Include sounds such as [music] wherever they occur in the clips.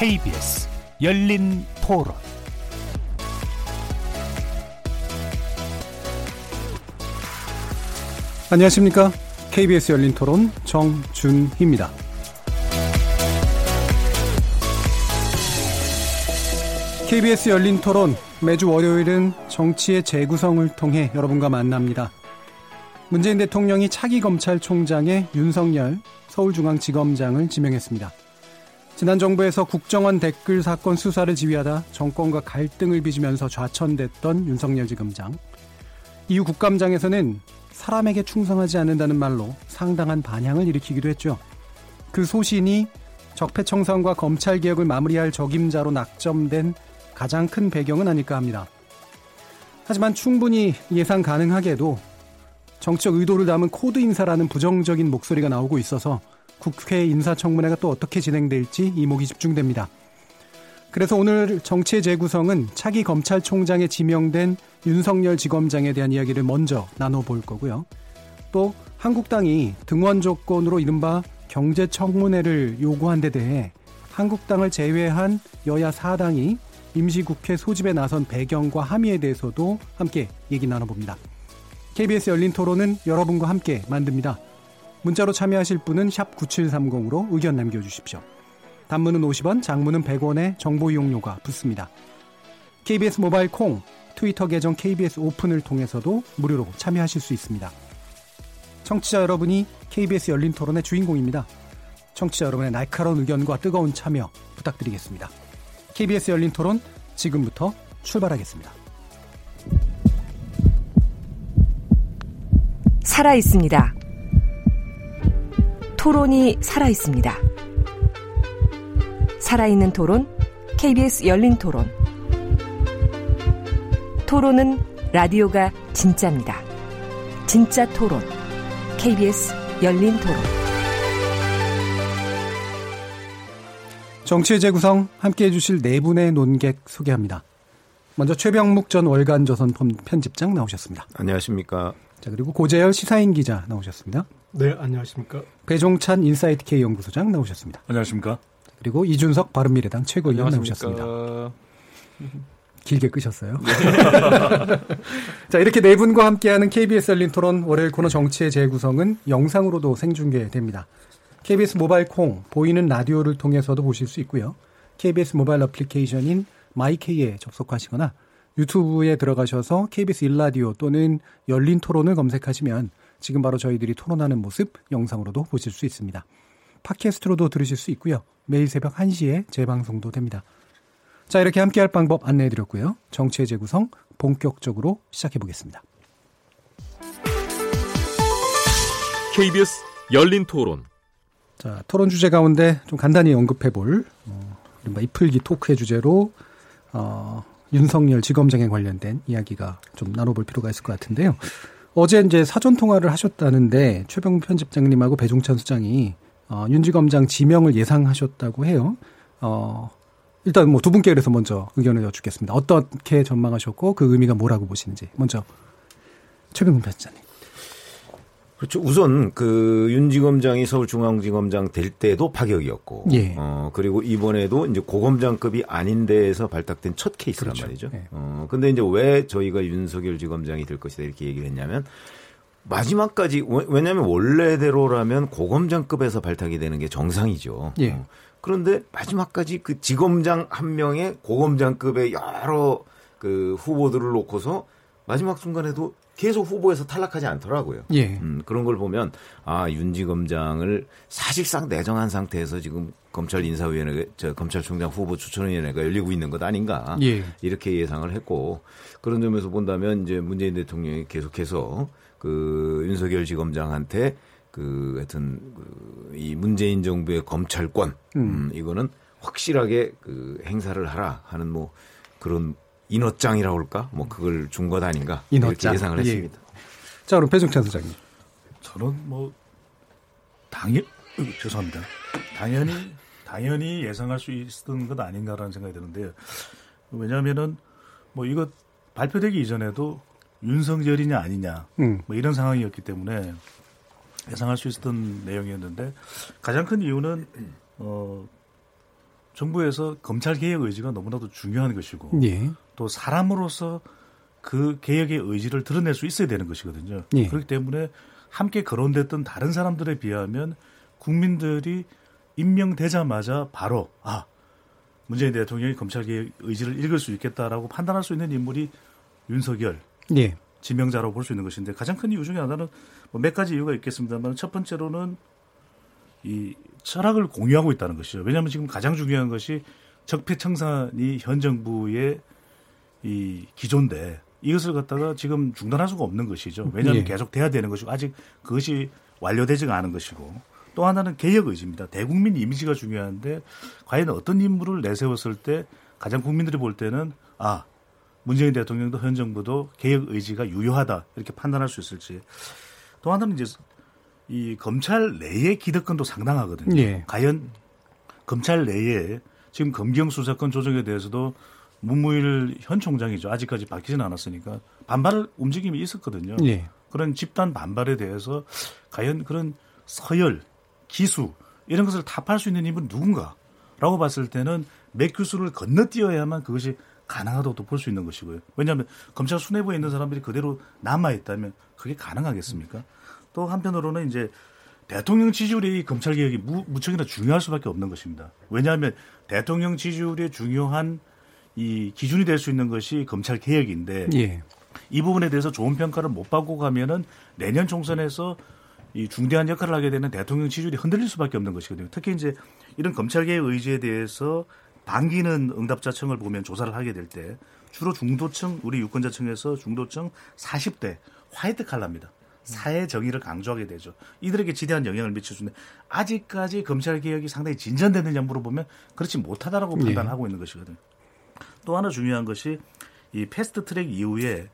KBS 열린 토론 안녕하십니까. KBS 열린 토론 정준희입니다. KBS 열린 토론 매주 월요일은 정치의 재구성을 통해 여러분과 만납니다. 문재인 대통령이 차기 검찰총장에 윤석열 서울중앙지검장을 지명했습니다. 지난 정부에서 국정원 댓글 사건 수사를 지휘하다 정권과 갈등을 빚으면서 좌천됐던 윤석열 지검장. 이후 국감장에서는 사람에게 충성하지 않는다는 말로 상당한 반향을 일으키기도 했죠. 그 소신이 적폐청산과 검찰개혁을 마무리할 적임자로 낙점된 가장 큰 배경은 아닐까 합니다. 하지만 충분히 예상 가능하게도 정치적 의도를 담은 코드 인사라는 부정적인 목소리가 나오고 있어서 국회 인사청문회가 또 어떻게 진행될지 이목이 집중됩니다. 그래서 오늘 정치의 재구성은 차기 검찰총장에 지명된 윤석열 지검장에 대한 이야기를 먼저 나눠볼 거고요. 또 한국당이 등원 조건으로 이른바 경제청문회를 요구한 데 대해 한국당을 제외한 여야 4당이 임시국회 소집에 나선 배경과 함의에 대해서도 함께 얘기 나눠봅니다. KBS 열린 토론은 여러분과 함께 만듭니다. 문자로 참여하실 분은 9730으로 의견 남겨주십시오. 단문은 50원, 장문은 100원의 정보 이용료가 붙습니다. KBS 모바일 콩, 트위터 계정 KBS 오픈을 통해서도 무료로 참여하실 수 있습니다. 청취자 여러분이 KBS 열린 토론의 주인공입니다. 청취자 여러분의 날카로운 의견과 뜨거운 참여 부탁드리겠습니다. KBS 열린 토론 지금부터 출발하겠습니다. 살아 있습니다. 토론이 살아 있습니다. 살아있는 토론, KBS 열린 토론. 토론은 라디오가 진짜입니다. 진짜 토론, KBS 열린 토론. 정치의 재구성 함께 해주실 네 분의 논객 소개합니다. 먼저 최병묵 전 월간조선 편집장 나오셨습니다. 안녕하십니까. 자, 그리고 고재열 시사인 기자 나오셨습니다. 네, 안녕하십니까. 배종찬 인사이트 K 연구소장 나오셨습니다. 안녕하십니까. 그리고 이준석 바른미래당 최고위원 나오셨습니다. 길게 끄셨어요. 네. [laughs] 자, 이렇게 네 분과 함께하는 KBS 열린 토론 월요일 코너 정치의 재구성은 영상으로도 생중계됩니다. KBS 모바일 콩, 보이는 라디오를 통해서도 보실 수 있고요. KBS 모바일 어플리케이션인 마이케이에 접속하시거나 유튜브에 들어가셔서 KBS 일라디오 또는 열린 토론을 검색하시면 지금 바로 저희들이 토론하는 모습 영상으로도 보실 수 있습니다. 팟캐스트로도 들으실 수 있고요. 매일 새벽 1시에 재방송도 됩니다. 자, 이렇게 함께할 방법 안내해 드렸고요. 정치의 재구성 본격적으로 시작해 보겠습니다. KBS 열린 토론. 자, 토론 주제 가운데 좀 간단히 언급해 볼, 어, 이른바 이풀기 토크의 주제로, 어, 윤석열 지검장에 관련된 이야기가 좀 나눠볼 필요가 있을 것 같은데요. 어제 이제 사전 통화를 하셨다는데 최병 편집장님하고 배종찬 수장이 어, 윤지검장 지명을 예상하셨다고 해요. 어, 일단 뭐 두 분께 그래서 먼저 의견을 여쭙겠습니다. 어떻게 전망하셨고 그 의미가 뭐라고 보시는지 먼저 최병 편집장님. 그렇죠. 우선 그 윤지검장이 서울중앙지검장 될 때도 파격이었고, 예. 어 그리고 이번에도 이제 고검장급이 아닌 데에서 발탁된 첫 케이스란 그렇죠. 말이죠. 예. 어 근데 이제 왜 저희가 윤석열 지검장이 될 것이다 이렇게 얘기를 했냐면 마지막까지 왜냐하면 원래대로라면 고검장급에서 발탁이 되는 게 정상이죠. 예. 어, 그런데 마지막까지 그 지검장 한 명의 고검장급의 여러 그 후보들을 놓고서 마지막 순간에도 계속 후보에서 탈락하지 않더라고요. 예. 음, 그런 걸 보면 아 윤지 검장을 사실상 내정한 상태에서 지금 검찰 인사위원회, 저 검찰총장 후보 추천위원회가 열리고 있는 것 아닌가 예. 이렇게 예상을 했고 그런 점에서 본다면 이제 문재인 대통령이 계속해서 그 윤석열 지검장한테 그 하여튼 그이 문재인 정부의 검찰권 음. 음 이거는 확실하게 그 행사를 하라 하는 뭐 그런 인어장이라고 할까? 뭐 그걸 준 것 아닌가? 인어장. 이렇게 예상을 예. 했습니다. 자, 그럼 배종찬 소장님. 저는 뭐 당연 죄송합니다. 당연히 당연히 예상할 수 있었던 것 아닌가라는 생각이 드는데요. 왜냐하면은 뭐 이거 발표되기 이전에도 윤석열이냐 아니냐 음. 뭐 이런 상황이었기 때문에 예상할 수 있었던 내용이었는데 가장 큰 이유는 어 정부에서 검찰 개혁 의지가 너무나도 중요한 것이고 예. 또 사람으로서 그 개혁의 의지를 드러낼 수 있어야 되는 것이거든요. 예. 그렇기 때문에 함께 거론됐던 다른 사람들에 비하면 국민들이 임명되자마자 바로 아 문재인 대통령이 검찰 개혁 의지를 읽을 수 있겠다라고 판단할 수 있는 인물이 윤석열 예. 지명자라고 볼 수 있는 것인데 가장 큰 이유 중에 하나는 뭐 몇 가지 이유가 있겠습니다만 첫 번째로는 이 철학을 공유하고 있다는 것이죠. 왜냐하면 지금 가장 중요한 것이 적폐청산이 현 정부의 이 기조인데 이것을 갖다가 지금 중단할 수가 없는 것이죠. 왜냐하면 예. 계속 돼야 되는 것이고 아직 그것이 완료되지가 않은 것이고 또 하나는 개혁 의지입니다. 대국민 이미지가 중요한데 과연 어떤 인물을 내세웠을 때 가장 국민들이 볼 때는 아 문재인 대통령도 현 정부도 개혁 의지가 유효하다 이렇게 판단할 수 있을지 또 하나는 이제 이 검찰 내의 기득권도 상당하거든요. 예. 과연 검찰 내에 지금 검경 수사권 조정에 대해서도 문무일 현 총장이죠. 아직까지 바뀌지는 않았으니까 반발 움직임이 있었거든요. 예. 그런 집단 반발에 대해서 과연 그런 서열, 기수 이런 것을 답할 수 있는 인물은 누군가라고 봤을 때는 맥큐수를 건너뛰어야만 그것이 가능하다고 볼 수 있는 것이고요. 왜냐하면 검찰 수뇌부에 있는 사람들이 그대로 남아 있다면 그게 가능하겠습니까? 또 한편으로는 이제 대통령 지지율이 검찰 개혁이 무, 무척이나 중요할 수밖에 없는 것입니다. 왜냐하면 대통령 지지율의 중요한 이 기준이 될 수 있는 것이 검찰 개혁인데 예. 이 부분에 대해서 좋은 평가를 못 받고 가면은 내년 총선에서 이 중대한 역할을 하게 되는 대통령 지지율이 흔들릴 수밖에 없는 것이거든요. 특히 이제 이런 검찰 개혁 의지에 대해서 반기는 응답자층을 보면 조사를 하게 될 때 주로 중도층 우리 유권자층에서 중도층 40대 화이트 칼라입니다. 사회 정의를 강조하게 되죠. 이들에게 지대한 영향을 미쳐주는데 아직까지 검찰 개혁이 상당히 진전됐느냐 물어보면 그렇지 못하다라고 예. 판단하고 있는 것이거든요. 또 하나 중요한 것이 이 패스트 트랙 이후에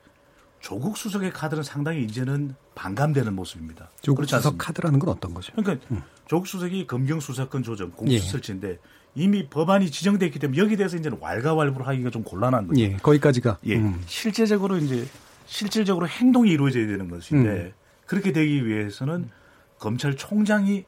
조국 수석의 카드는 상당히 이제는 반감되는 모습입니다. 조국 수석 카드라는 건 어떤 거죠? 그러니까 음. 조국 수석이 검경 수사권 조정 공수 설치인데 예. 이미 법안이 지정돼 있기 때문에 여기 대해서 이제는 왈가왈부를 하기가 좀 곤란한 거죠. 예, 거기까지가. 예, 음. 실제적으로 이제 실질적으로 행동이 이루어져야 되는 것인데 음. 그렇게 되기 위해서는 검찰총장이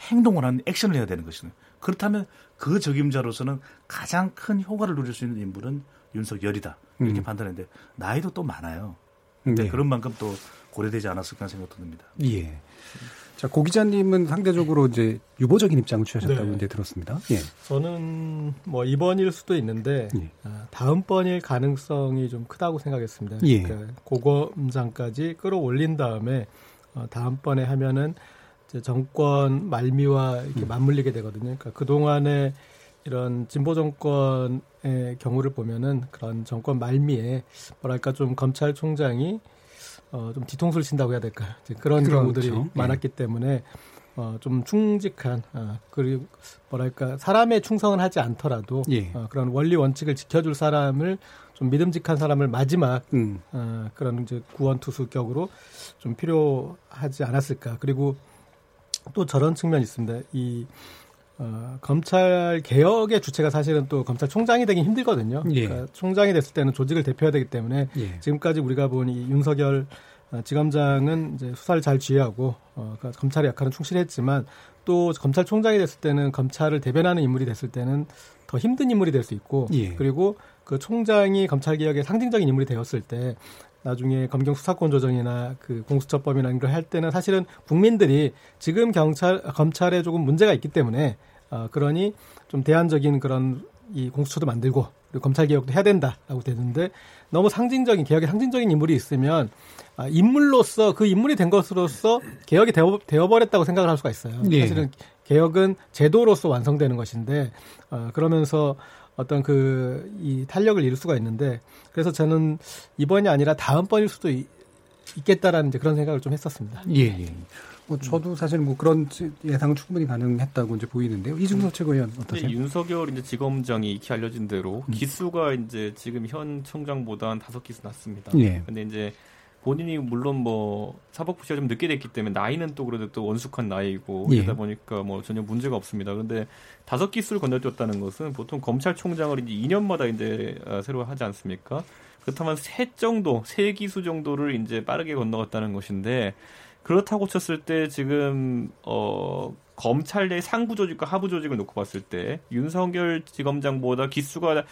행동을 하는 액션을 해야 되는 것이죠. 그렇다면 그 적임자로서는 가장 큰 효과를 누릴 수 있는 인물은 윤석열이다 이렇게 음. 판단했는데 나이도 또 많아요. 네. 그런 만큼 또 고려되지 않았을까 생각도 듭니다. 예. 자, 고 기자님은 상대적으로 이제 유보적인 입장을 취하셨다고 네. 이제 들었습니다. 예. 저는 뭐 이번일 수도 있는데 예. 아, 다음번일 가능성이 좀 크다고 생각했습니다. 예. 그러니까 고검장까지 끌어올린 다음에 어, 다음번에 하면은 정권 말미와 이렇게 음. 맞물리게 되거든요. 그러니까 그 동안에 이런 진보 정권의 경우를 보면은 그런 정권 말미에 뭐랄까 좀 검찰총장이 어, 좀 뒤통수를 친다고 해야 될까요? 그런 그렇죠. 경우들이 예. 많았기 때문에 어, 좀 충직한 어, 그리고 뭐랄까 사람의 충성을 하지 않더라도 예. 어, 그런 원리 원칙을 지켜줄 사람을 좀 믿음직한 사람을 마지막 음. 어, 그런 이제 구원 투수격으로 좀 필요하지 않았을까. 그리고 또 저런 측면이 있습니다. 이 어, 검찰 개혁의 주체가 사실은 또 검찰총장이 되긴 힘들거든요. 예. 그러니까 총장이 됐을 때는 조직을 대표해야 되기 때문에 예. 지금까지 우리가 본 이 윤석열 어, 지검장은 이제 수사를 잘 지휘하고 어, 그러니까 검찰의 역할은 충실했지만 또 검찰총장이 됐을 때는 검찰을 대변하는 인물이 됐을 때는 더 힘든 인물이 될 수 있고 예. 그리고 그 총장이 검찰 개혁의 상징적인 인물이 되었을 때 나중에 검경 수사권 조정이나 그 공수처법이나 이런 걸 할 때는 사실은 국민들이 지금 경찰 검찰에 조금 문제가 있기 때문에 어 그러니 좀 대안적인 그런 이 공수처도 만들고 그리고 검찰 개혁도 해야 된다라고 되는데 너무 상징적인 개혁의 상징적인 인물이 있으면 아, 인물로서 그 인물이 된 것으로서 개혁이 되어, 되어버렸다고 생각을 할 수가 있어요. 네. 사실은 개혁은 제도로서 완성되는 것인데 어, 그러면서 어떤 그 이 탄력을 이룰 수가 있는데 그래서 저는 이번이 아니라 다음 번일 수도 있, 겠다라는 이제 그런 생각을 좀 했었습니다. 예. 예. 뭐 저도 사실 뭐 그런 예상은 충분히 가능했다고 이제 보이는데요. 이중섭 최고위원 어떠세요? 윤석열 이제 지검장이 익히 알려진 대로 음. 기수가 이제 지금 현 청장보다 한 다섯 기수 낮습니다. 예. 근데 이제 본인이 물론 뭐 사법부 시가 좀 늦게 됐기 때문에 나이는 또 그래도 또 원숙한 나이고 예. 그러다 보니까 뭐 전혀 문제가 없습니다. 그런데 다섯 기수를 건너뛰었다는 것은 보통 검찰총장을 이제 2년마다 이제 아, 새로 하지 않습니까? 그렇다면 세 정도, 세 기수 정도를 이제 빠르게 건너갔다는 것인데 그렇다고 쳤을 때 지금 어 검찰 내 상부 조직과 하부 조직을 놓고 봤을 때 윤석열 지검장보다 기수가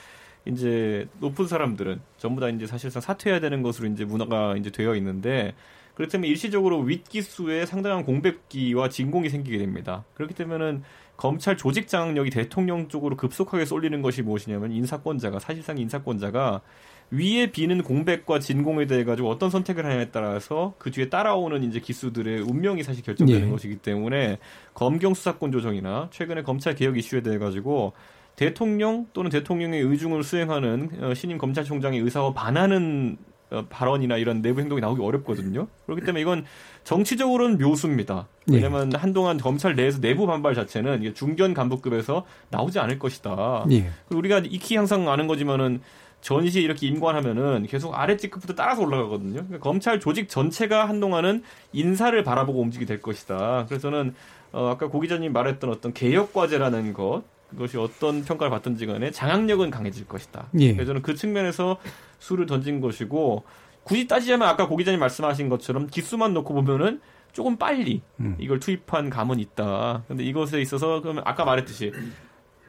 이제 높은 사람들은 전부 다 이제 사실상 사퇴해야 되는 것으로 이제 문화가 이제 되어 있는데 그렇다면 일시적으로 윗기수에 상당한 공백기와 진공이 생기게 됩니다. 그렇기 때문에는 검찰 조직 장악력이 대통령 쪽으로 급속하게 쏠리는 것이 무엇이냐면 인사권자가 사실상 인사권자가 위에 비는 공백과 진공에 대해 가지고 어떤 선택을 하냐에 따라서 그 뒤에 따라오는 이제 기수들의 운명이 사실 결정되는 예. 것이기 때문에 검경 수사권 조정이나 최근에 검찰 개혁 이슈에 대해 가지고 대통령 또는 대통령의 의중을 수행하는 어, 신임 검찰총장의 의사와 반하는 어, 발언이나 이런 내부 행동이 나오기 어렵거든요. 그렇기 때문에 이건 정치적으로는 묘수입니다. 네. 왜냐하면 네. 한동안 검찰 내에서 내부 반발 자체는 중견 간부급에서 나오지 않을 것이다. 네. 우리가 익히 항상 아는 거지만은 전시 이렇게 임관하면은 계속 아래 직급부터 따라서 올라가거든요. 그러니까 검찰 조직 전체가 한동안은 인사를 바라보고 움직이게 될 것이다. 그래서는 어, 아까 고 기자님 말했던 어떤 개혁 과제라는 것그 것이 어떤 평가를 받든지 간에 장악력은 강해질 것이다. 예. 그래서 저는 그 측면에서 수를 던진 것이고 굳이 따지자면 아까 고 기자님 말씀하신 것처럼 기수만 놓고 보면은 조금 빨리 음. 이걸 투입한 감은 있다. 근데 이것에 있어서 그러면 아까 말했듯이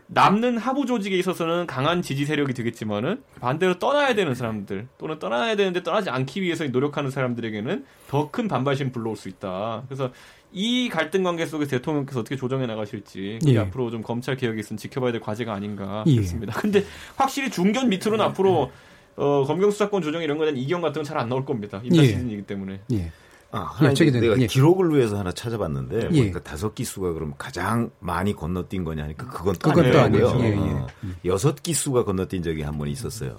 남는 하부 조직에 있어서는 강한 지지 세력이 되겠지만은 반대로 떠나야 되는 사람들 또는 떠나야 되는데 떠나지 않기 위해서 노력하는 사람들에게는 더 큰 반발심 불러올 수 있다. 그래서 이 갈등 관계 속에서 대통령께서 어떻게 조정해 나가실지 예. 앞으로 좀 검찰 개혁에 있으면 지켜봐야 될 과제가 아닌가 예. 싶습니다. 근데 확실히 중견 밑으로는 앞으로 어, 검경 수사권 조정 이런 거는 이경 같은 건 잘 안 나올 겁니다. 임사 예. 시즌이기 때문에. 예. 아, 하나 예, 내가 예. 기록을 위해서 하나 찾아봤는데 예. 그러니까 다섯 기수가 그럼 가장 많이 건너뛴 거냐 하니까 그건 또 그건 아니고요. 예, 예. 어, 여섯 기수가 건너뛴 적이 한 번 있었어요.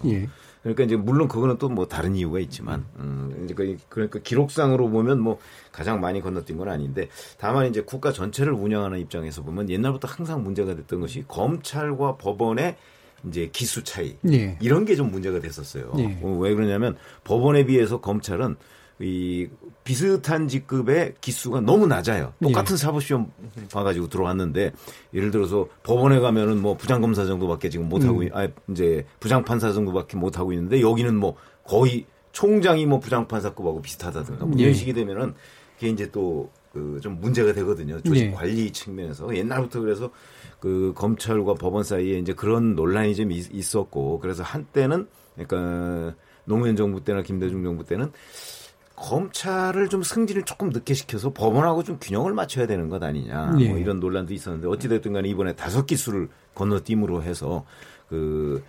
예. 그러니까 이제 물론 그거는 또 뭐 다른 이유가 있지만 음, 이제 그, 그러니까 기록상으로 보면 뭐 가장 많이 건너뛴 건 아닌데 다만 이제 국가 전체를 운영하는 입장에서 보면 옛날부터 항상 문제가 됐던 것이 검찰과 법원의 이제 기수 차이 예. 이런 게 좀 문제가 됐었어요. 예. 어, 왜 그러냐면 법원에 비해서 검찰은 이 비슷한 직급의 기수가 너무 낮아요. 똑같은 예. 사법시험 봐가지고 들어왔는데 예를 들어서 법원에 가면은 뭐 부장검사 정도밖에 지금 못 하고, 음. 아 이제 부장판사 정도밖에 못 하고 있는데 여기는 뭐 거의 총장이 뭐 부장판사급하고 비슷하다든가 뭐 이런 예. 식이 되면은 그게 이제 또 그 좀 문제가 되거든요. 조직 예. 관리 측면에서 옛날부터 그래서 그 검찰과 법원 사이에 이제 그런 논란이 좀 있었고 그래서 한때는 그러니까 노무현 정부 때나 김대중 정부 때는 검찰을 좀 승진을 조금 늦게 시켜서 법원하고 좀 균형을 맞춰야 되는 것 아니냐 예. 뭐 이런 논란도 있었는데 어찌됐든 간에 이번에 다섯 기수를 건너뛰므로 해서 그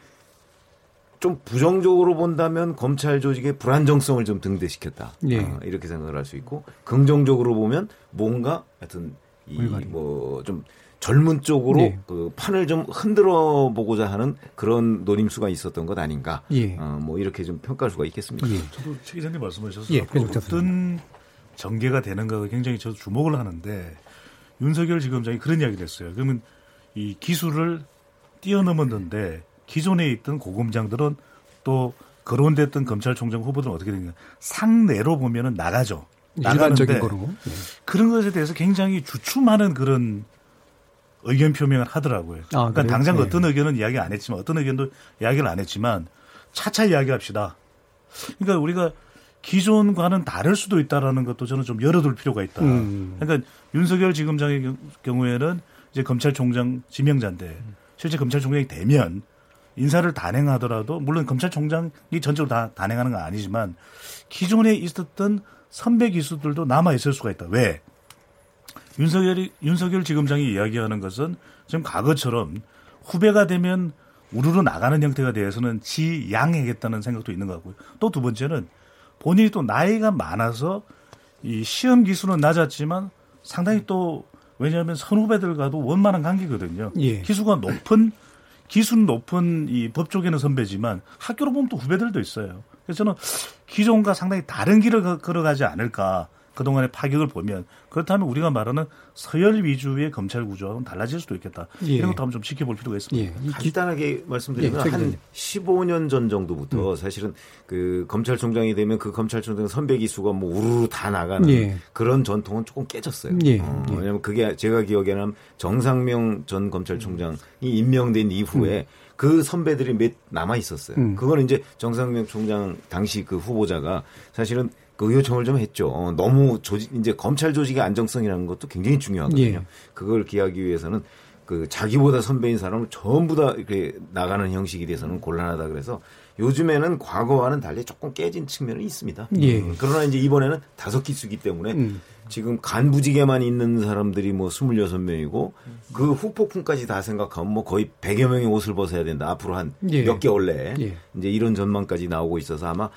좀 부정적으로 본다면 검찰 조직의 불안정성을 좀 등대시켰다 예. 어, 이렇게 생각을 할 수 있고 긍정적으로 보면 뭔가 하여튼 이뭐좀 젊은 쪽으로 네. 그 판을 좀 흔들어 보고자 하는 그런 노림수가 있었던 것 아닌가. 예. 어, 뭐 이렇게 좀 평가할 수가 있겠습니다. 예. 저도 최 기자님 말씀하셔서 예, 어떤 전개가 되는가가 굉장히 저도 주목을 하는데 윤석열 지검장이 그런 이야기를 했어요. 그러면 이 기술을 뛰어넘었는데 기존에 있던 고검장들은 또 거론됐던 검찰총장 후보들은 어떻게 되냐 상내로 보면은 나가죠. 일반적인 거로 예. 그런 것에 대해서 굉장히 주춤하는 그런 의견 표명을 하더라고요. 아, 그러니까 당장 네. 어떤 의견은 이야기 안 했지만 어떤 의견도 이야기를 안 했지만 차차 이야기합시다. 그러니까 우리가 기존과는 다를 수도 있다라는 것도 저는 좀 열어둘 필요가 있다. 음. 그러니까 윤석열 지검장의 경우에는 이제 검찰총장 지명자인데 실제 검찰총장이 되면 인사를 단행하더라도 물론 검찰총장이 전적으로 다 단행하는 건 아니지만 기존에 있었던 선배 기수들도 남아 있을 수가 있다. 왜? 윤석열이 윤석열 지검장이 이야기하는 것은 지금 과거처럼 후배가 되면 우르르 나가는 형태가 되어서는 지 양해야겠다는 생각도 있는 것 같고요. 또 두 번째는 본인이 또 나이가 많아서 이 시험 기수는 낮았지만 상당히 또 왜냐하면 선후배들과도 원만한 관계거든요. 예. 기수가 높은 기수는 높은 이 법조계는 선배지만 학교로 보면 또 후배들도 있어요. 그래서 저는 기존과 상당히 다른 길을 걸어가지 않을까 그동안의 파격을 보면 그렇다면 우리가 말하는 서열 위주의 검찰 구조는 달라질 수도 있겠다. 예. 이런 것도 한번 좀 지켜볼 필요가 있습니다. 예. 간단하게 말씀드리면 예. 한 15년 전 정도부터 음. 사실은 그 검찰총장이 되면 그 검찰총장 선배 기수가 뭐 우르르 다 나가는 예. 그런 전통은 조금 깨졌어요. 예. 어, 예. 왜냐하면 그게 제가 기억에는 정상명 전 검찰총장이 임명된 이후에 음. 그 선배들이 몇 남아 있었어요. 음. 그거는 이제 정상명 총장 당시 그 후보자가 사실은 그 요청을 좀 했죠. 어, 너무 조직 이제 검찰 조직의 안정성이라는 것도 굉장히 중요하거든요. 예. 그걸 기하기 위해서는 그 자기보다 선배인 사람을 전부 다 이렇게 나가는 형식이 돼서는 곤란하다 그래서 요즘에는 과거와는 달리 조금 깨진 측면이 있습니다. 예. 음, 그러나 이제 이번에는 다섯 기수기 때문에 음. 지금 간부직에만 있는 사람들이 뭐 26명이고 그 후폭풍까지 다 생각하면 뭐 거의 100여 명의 옷을 벗어야 된다. 앞으로 한몇 예. 개월 내에 예. 이제 이런 전망까지 나오고 있어서 아마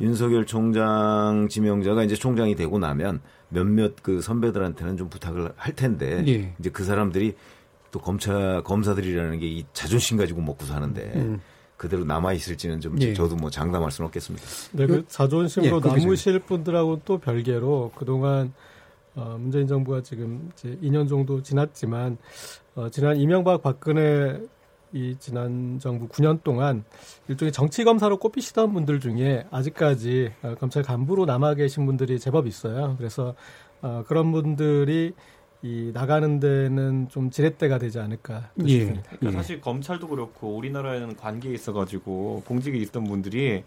윤석열 총장 지명자가 이제 총장이 되고 나면 몇몇 그 선배들한테는 좀 부탁을 할 텐데 예. 이제 그 사람들이 또 검찰 검사들이라는 게 이 자존심 가지고 먹고 사는데 음. 그대로 남아 있을지는 좀 예. 저도 뭐 장담할 수는 없겠습니다. 네, 그 자존심으로 예, 남으실 분들하고 또 별개로 그동안 어, 문재인 정부가 지금 이제 2년 정도 지났지만 어, 지난 이명박 박근혜 이 지난 정부 9년 동안 일종의 정치 검사로 꼽히시던 분들 중에 아직까지 어, 검찰 간부로 남아 계신 분들이 제법 있어요. 그래서 어, 그런 분들이 이 나가는 데는 좀 지렛대가 되지 않을까 예. 싶습니다. 그러니까 예. 사실 검찰도 그렇고 우리나라에는 관계에 있어가지고 공직에 있던 분들이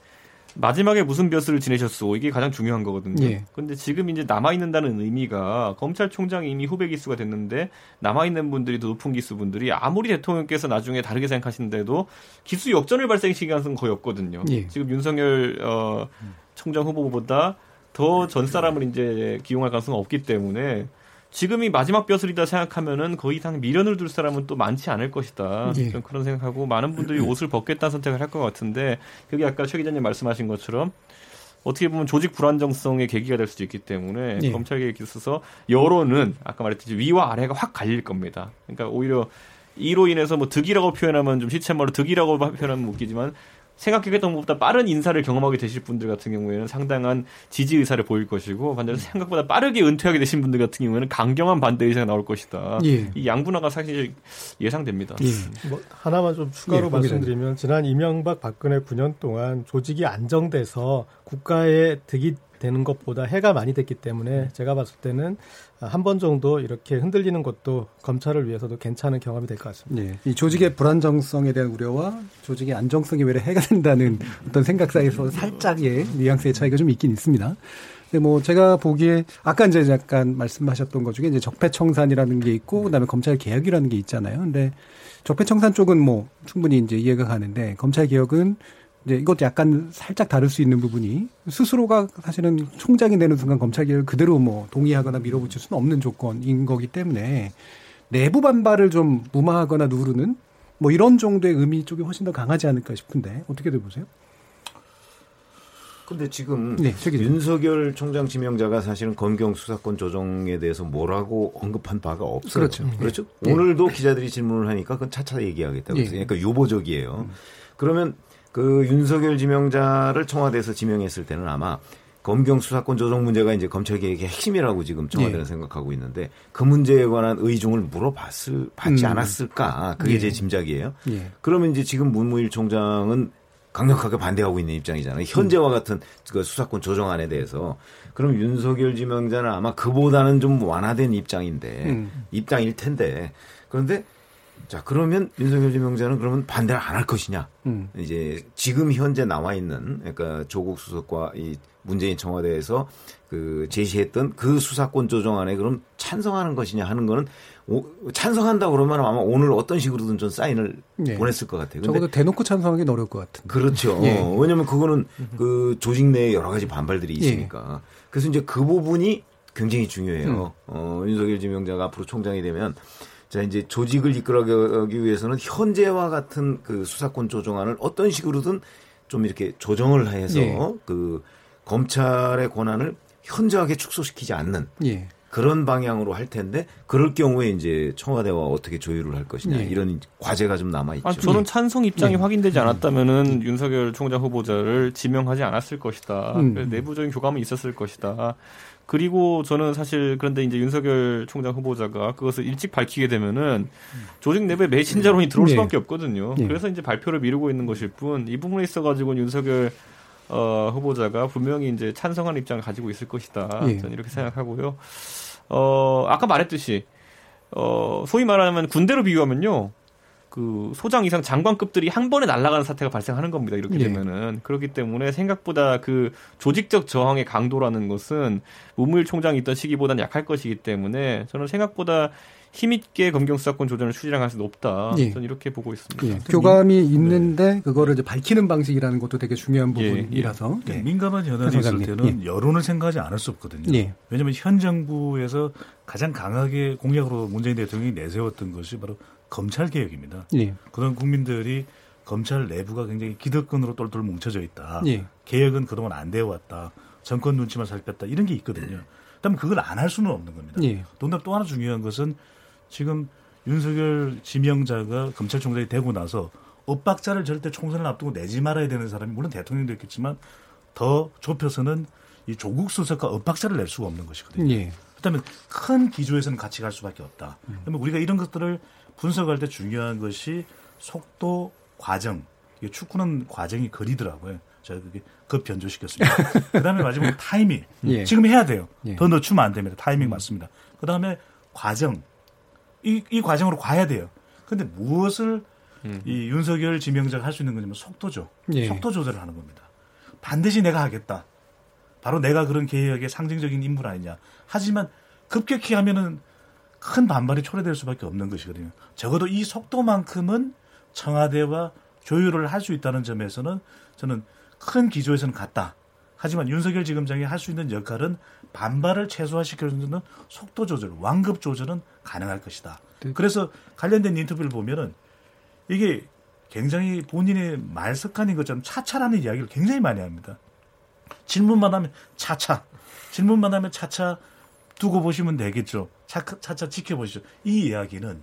마지막에 무슨 벼슬을 지내셨소 이게 가장 중요한 거거든요. 예. 근데 지금 이제 남아 있는다는 의미가 검찰총장이 이미 후배 기수가 됐는데 남아 있는 분들이 더 높은 기수 분들이 아무리 대통령께서 나중에 다르게 생각하시는데도 기수 역전을 발생시킬 가능성은 거의 없거든요. 예. 지금 윤석열 어, 총장 후보보다 더 전 사람을 이제 기용할 가능성은 없기 때문에 지금이 마지막 벼슬이다 생각하면은 그 이상 미련을 둘 사람은 또 많지 않을 것이다. 예. 좀 그런 생각하고 많은 분들이 옷을 벗겠다는 선택을 할 것 같은데 그게 아까 최 기자님 말씀하신 것처럼 어떻게 보면 조직 불안정성의 계기가 될 수도 있기 때문에 예. 검찰 개혁에 있어서 여론은 아까 말했듯이 위와 아래가 확 갈릴 겁니다. 그러니까 오히려 이로 인해서 뭐 득이라고 표현하면 좀 시체말로 득이라고 표현하면 웃기지만 생각했던 것보다 빠른 인사를 경험하게 되실 분들 같은 경우에는 상당한 지지 의사를 보일 것이고 반대로 생각보다 빠르게 은퇴하게 되신 분들 같은 경우에는 강경한 반대 의사가 나올 것이다. 예. 이 양분화가 사실 예상됩니다. 예. 뭐 하나만 좀 추가로 예, 말씀드리면 지난 이명박 박근혜 9년 동안 조직이 안정돼서 국가의 득이 되는 것보다 해가 많이 됐기 때문에 제가 봤을 때는 한 번 정도 이렇게 흔들리는 것도 검찰을 위해서도 괜찮은 경험이 될 것 같습니다. 네. 이 조직의 불안정성에 대한 우려와 조직의 안정성이 왜 해가 된다는 어떤 생각 사이에서 살짝의 뉘앙스의 차이가 좀 있긴 있습니다. 근데 뭐 제가 보기에 아까 이제 약간 말씀하셨던 것 중에 이제 적폐청산이라는 게 있고 그다음에 검찰 개혁이라는 게 있잖아요. 근데 적폐청산 쪽은 뭐 충분히 이제 이해가 가는데 검찰 개혁은 이제 이것도 약간 살짝 다를 수 있는 부분이 스스로가 사실은 총장이 되는 순간 검찰 개혁을 그대로 뭐 동의하거나 밀어붙일 수는 없는 조건인 거기 때문에 내부 반발을 좀 무마하거나 누르는 뭐 이런 정도의 의미 쪽이 훨씬 더 강하지 않을까 싶은데 어떻게들 보세요? 근데 지금 네, 윤석열 총장 지명자가 사실은 검경 수사권 조정에 대해서 뭐라고 언급한 바가 없어요. 그렇죠. 그렇죠. 네. 오늘도 기자들이 질문을 하니까 그건 차차 얘기하겠다고 했어요. 네. 그러니까 유보적이에요. 음. 그러면 그 윤석열 지명자를 청와대에서 지명했을 때는 아마 검경 수사권 조정 문제가 이제 검찰 개혁의 핵심이라고 지금 청와대는 예. 생각하고 있는데 그 문제에 관한 의중을 물어봤을 받지 음. 않았을까 그게 예. 제 짐작이에요. 예. 그러면 이제 지금 문무일 총장은 강력하게 반대하고 있는 입장이잖아요. 현재와 같은 그 수사권 조정안에 대해서 그럼 윤석열 지명자는 아마 그보다는 좀 완화된 입장인데 음. 입장일 텐데 그런데 자 그러면 윤석열 지명자는 그러면 반대를 안 할 것이냐? 음. 이제 지금 현재 나와 있는 그러니까 조국 수석과 이 문재인 청와대에서 그 제시했던 그 수사권 조정안에 그럼 찬성하는 것이냐 하는 거는 오, 찬성한다 그러면 아마 오늘 어떤 식으로든 좀 사인을 네. 보냈을 것 같아요. 적어도 대놓고 찬성하기 어려울 것 같은데. 그렇죠. 예. 어, 왜냐하면 그거는 그 조직 내에 여러 가지 반발들이 예. 있으니까. 예. 그래서 이제 그 부분이 굉장히 중요해요. 음. 어, 윤석열 지명자가 앞으로 총장이 되면 자, 이제 조직을 이끌어가기 위해서는 현재와 같은 그 수사권 조정안을 어떤 식으로든 좀 이렇게 조정을 해서 예. 그 검찰의 권한을 현저하게 축소시키지 않는 예. 그런 방향으로 할 텐데 그럴 경우에 이제 청와대와 어떻게 조율을 할 것이냐 예. 이런 과제가 좀 남아 있죠. 아, 저는 찬성 입장이 예. 확인되지 않았다면은 음. 윤석열 총장 후보자를 지명하지 않았을 것이다. 음. 내부적인 교감은 있었을 것이다. 그리고 저는 사실 그런데 이제 윤석열 총장 후보자가 그것을 일찍 밝히게 되면은 조직 내부에 매신자론이 들어올 네. 수밖에 없거든요. 네. 그래서 이제 발표를 미루고 있는 것일 뿐 이 부분에 있어 가지고 윤석열 어, 후보자가 분명히 이제 찬성하는 입장을 가지고 있을 것이다. 네. 저는 이렇게 생각하고요. 어, 아까 말했듯이 어, 소위 말하면 군대로 비유하면요. 그 소장 이상 장관급들이 한 번에 날아가는 사태가 발생하는 겁니다. 이렇게 예. 되면은 그렇기 때문에 생각보다 그 조직적 저항의 강도라는 것은 우무일 총장이 있던 시기보다는 약할 것이기 때문에 저는 생각보다 힘있게 검경 수사권 조정을 추진할 가능성이 높다. 예. 저는 이렇게 보고 있습니다. 예. 교감이 네. 있는데 그거를 이제 밝히는 방식이라는 것도 되게 중요한 예. 부분이라서 예. 민감한 현안이 있을 때는 예. 여론을 생각하지 않을 수 없거든요. 예. 왜냐하면 현 정부에서 가장 강하게 공약으로 문재인 대통령이 내세웠던 것이 바로 검찰 개혁입니다. 예. 그런 국민들이 검찰 내부가 굉장히 기득권으로 똘똘 뭉쳐져 있다. 예. 개혁은 그동안 안 되어 왔다. 정권 눈치만 살폈다. 이런 게 있거든요. 그다음에 그걸 안 할 수는 없는 겁니다. 예. 또 하나 중요한 것은 지금 윤석열 지명자가 검찰총장이 되고 나서 엇박자를 절대 총선을 앞두고 내지 말아야 되는 사람이 물론 대통령도 있겠지만 더 좁혀서는 이 조국 수석과 엇박자를 낼 수가 없는 것이거든요. 예. 그렇다면 큰 기조에서는 같이 갈 수밖에 없다. 음. 그러면 우리가 이런 것들을 분석할 때 중요한 것이 속도, 과정. 이게 축구는 과정이 거리더라고요. 제가 그게 급 변조시켰습니다. [laughs] 그 다음에 마지막으로 타이밍. 예. 지금 해야 돼요. 예. 더 늦추면 안 됩니다. 타이밍 음. 맞습니다. 그 다음에 과정. 이, 이 과정으로 가야 돼요. 근데 무엇을 음. 이 윤석열 지명자가 할 수 있는 거냐면 속도죠. 예. 속도 조절을 하는 겁니다. 반드시 내가 하겠다. 바로 내가 그런 개혁의 상징적인 인물 아니냐. 하지만 급격히 하면은 큰 반발이 초래될 수밖에 없는 것이거든요. 적어도 이 속도만큼은 청와대와 조율을 할 수 있다는 점에서는 저는 큰 기조에서는 같다. 하지만 윤석열 지검장이 할 수 있는 역할은 반발을 최소화시켜주는 속도 조절, 완급 조절은 가능할 것이다. 네. 그래서 관련된 인터뷰를 보면은 이게 굉장히 본인의 말 습관인 것처럼 차차라는 이야기를 굉장히 많이 합니다. 질문만 하면 차차, 질문만 하면 차차 두고 보시면 되겠죠. 차차 지켜보시죠. 이 이야기는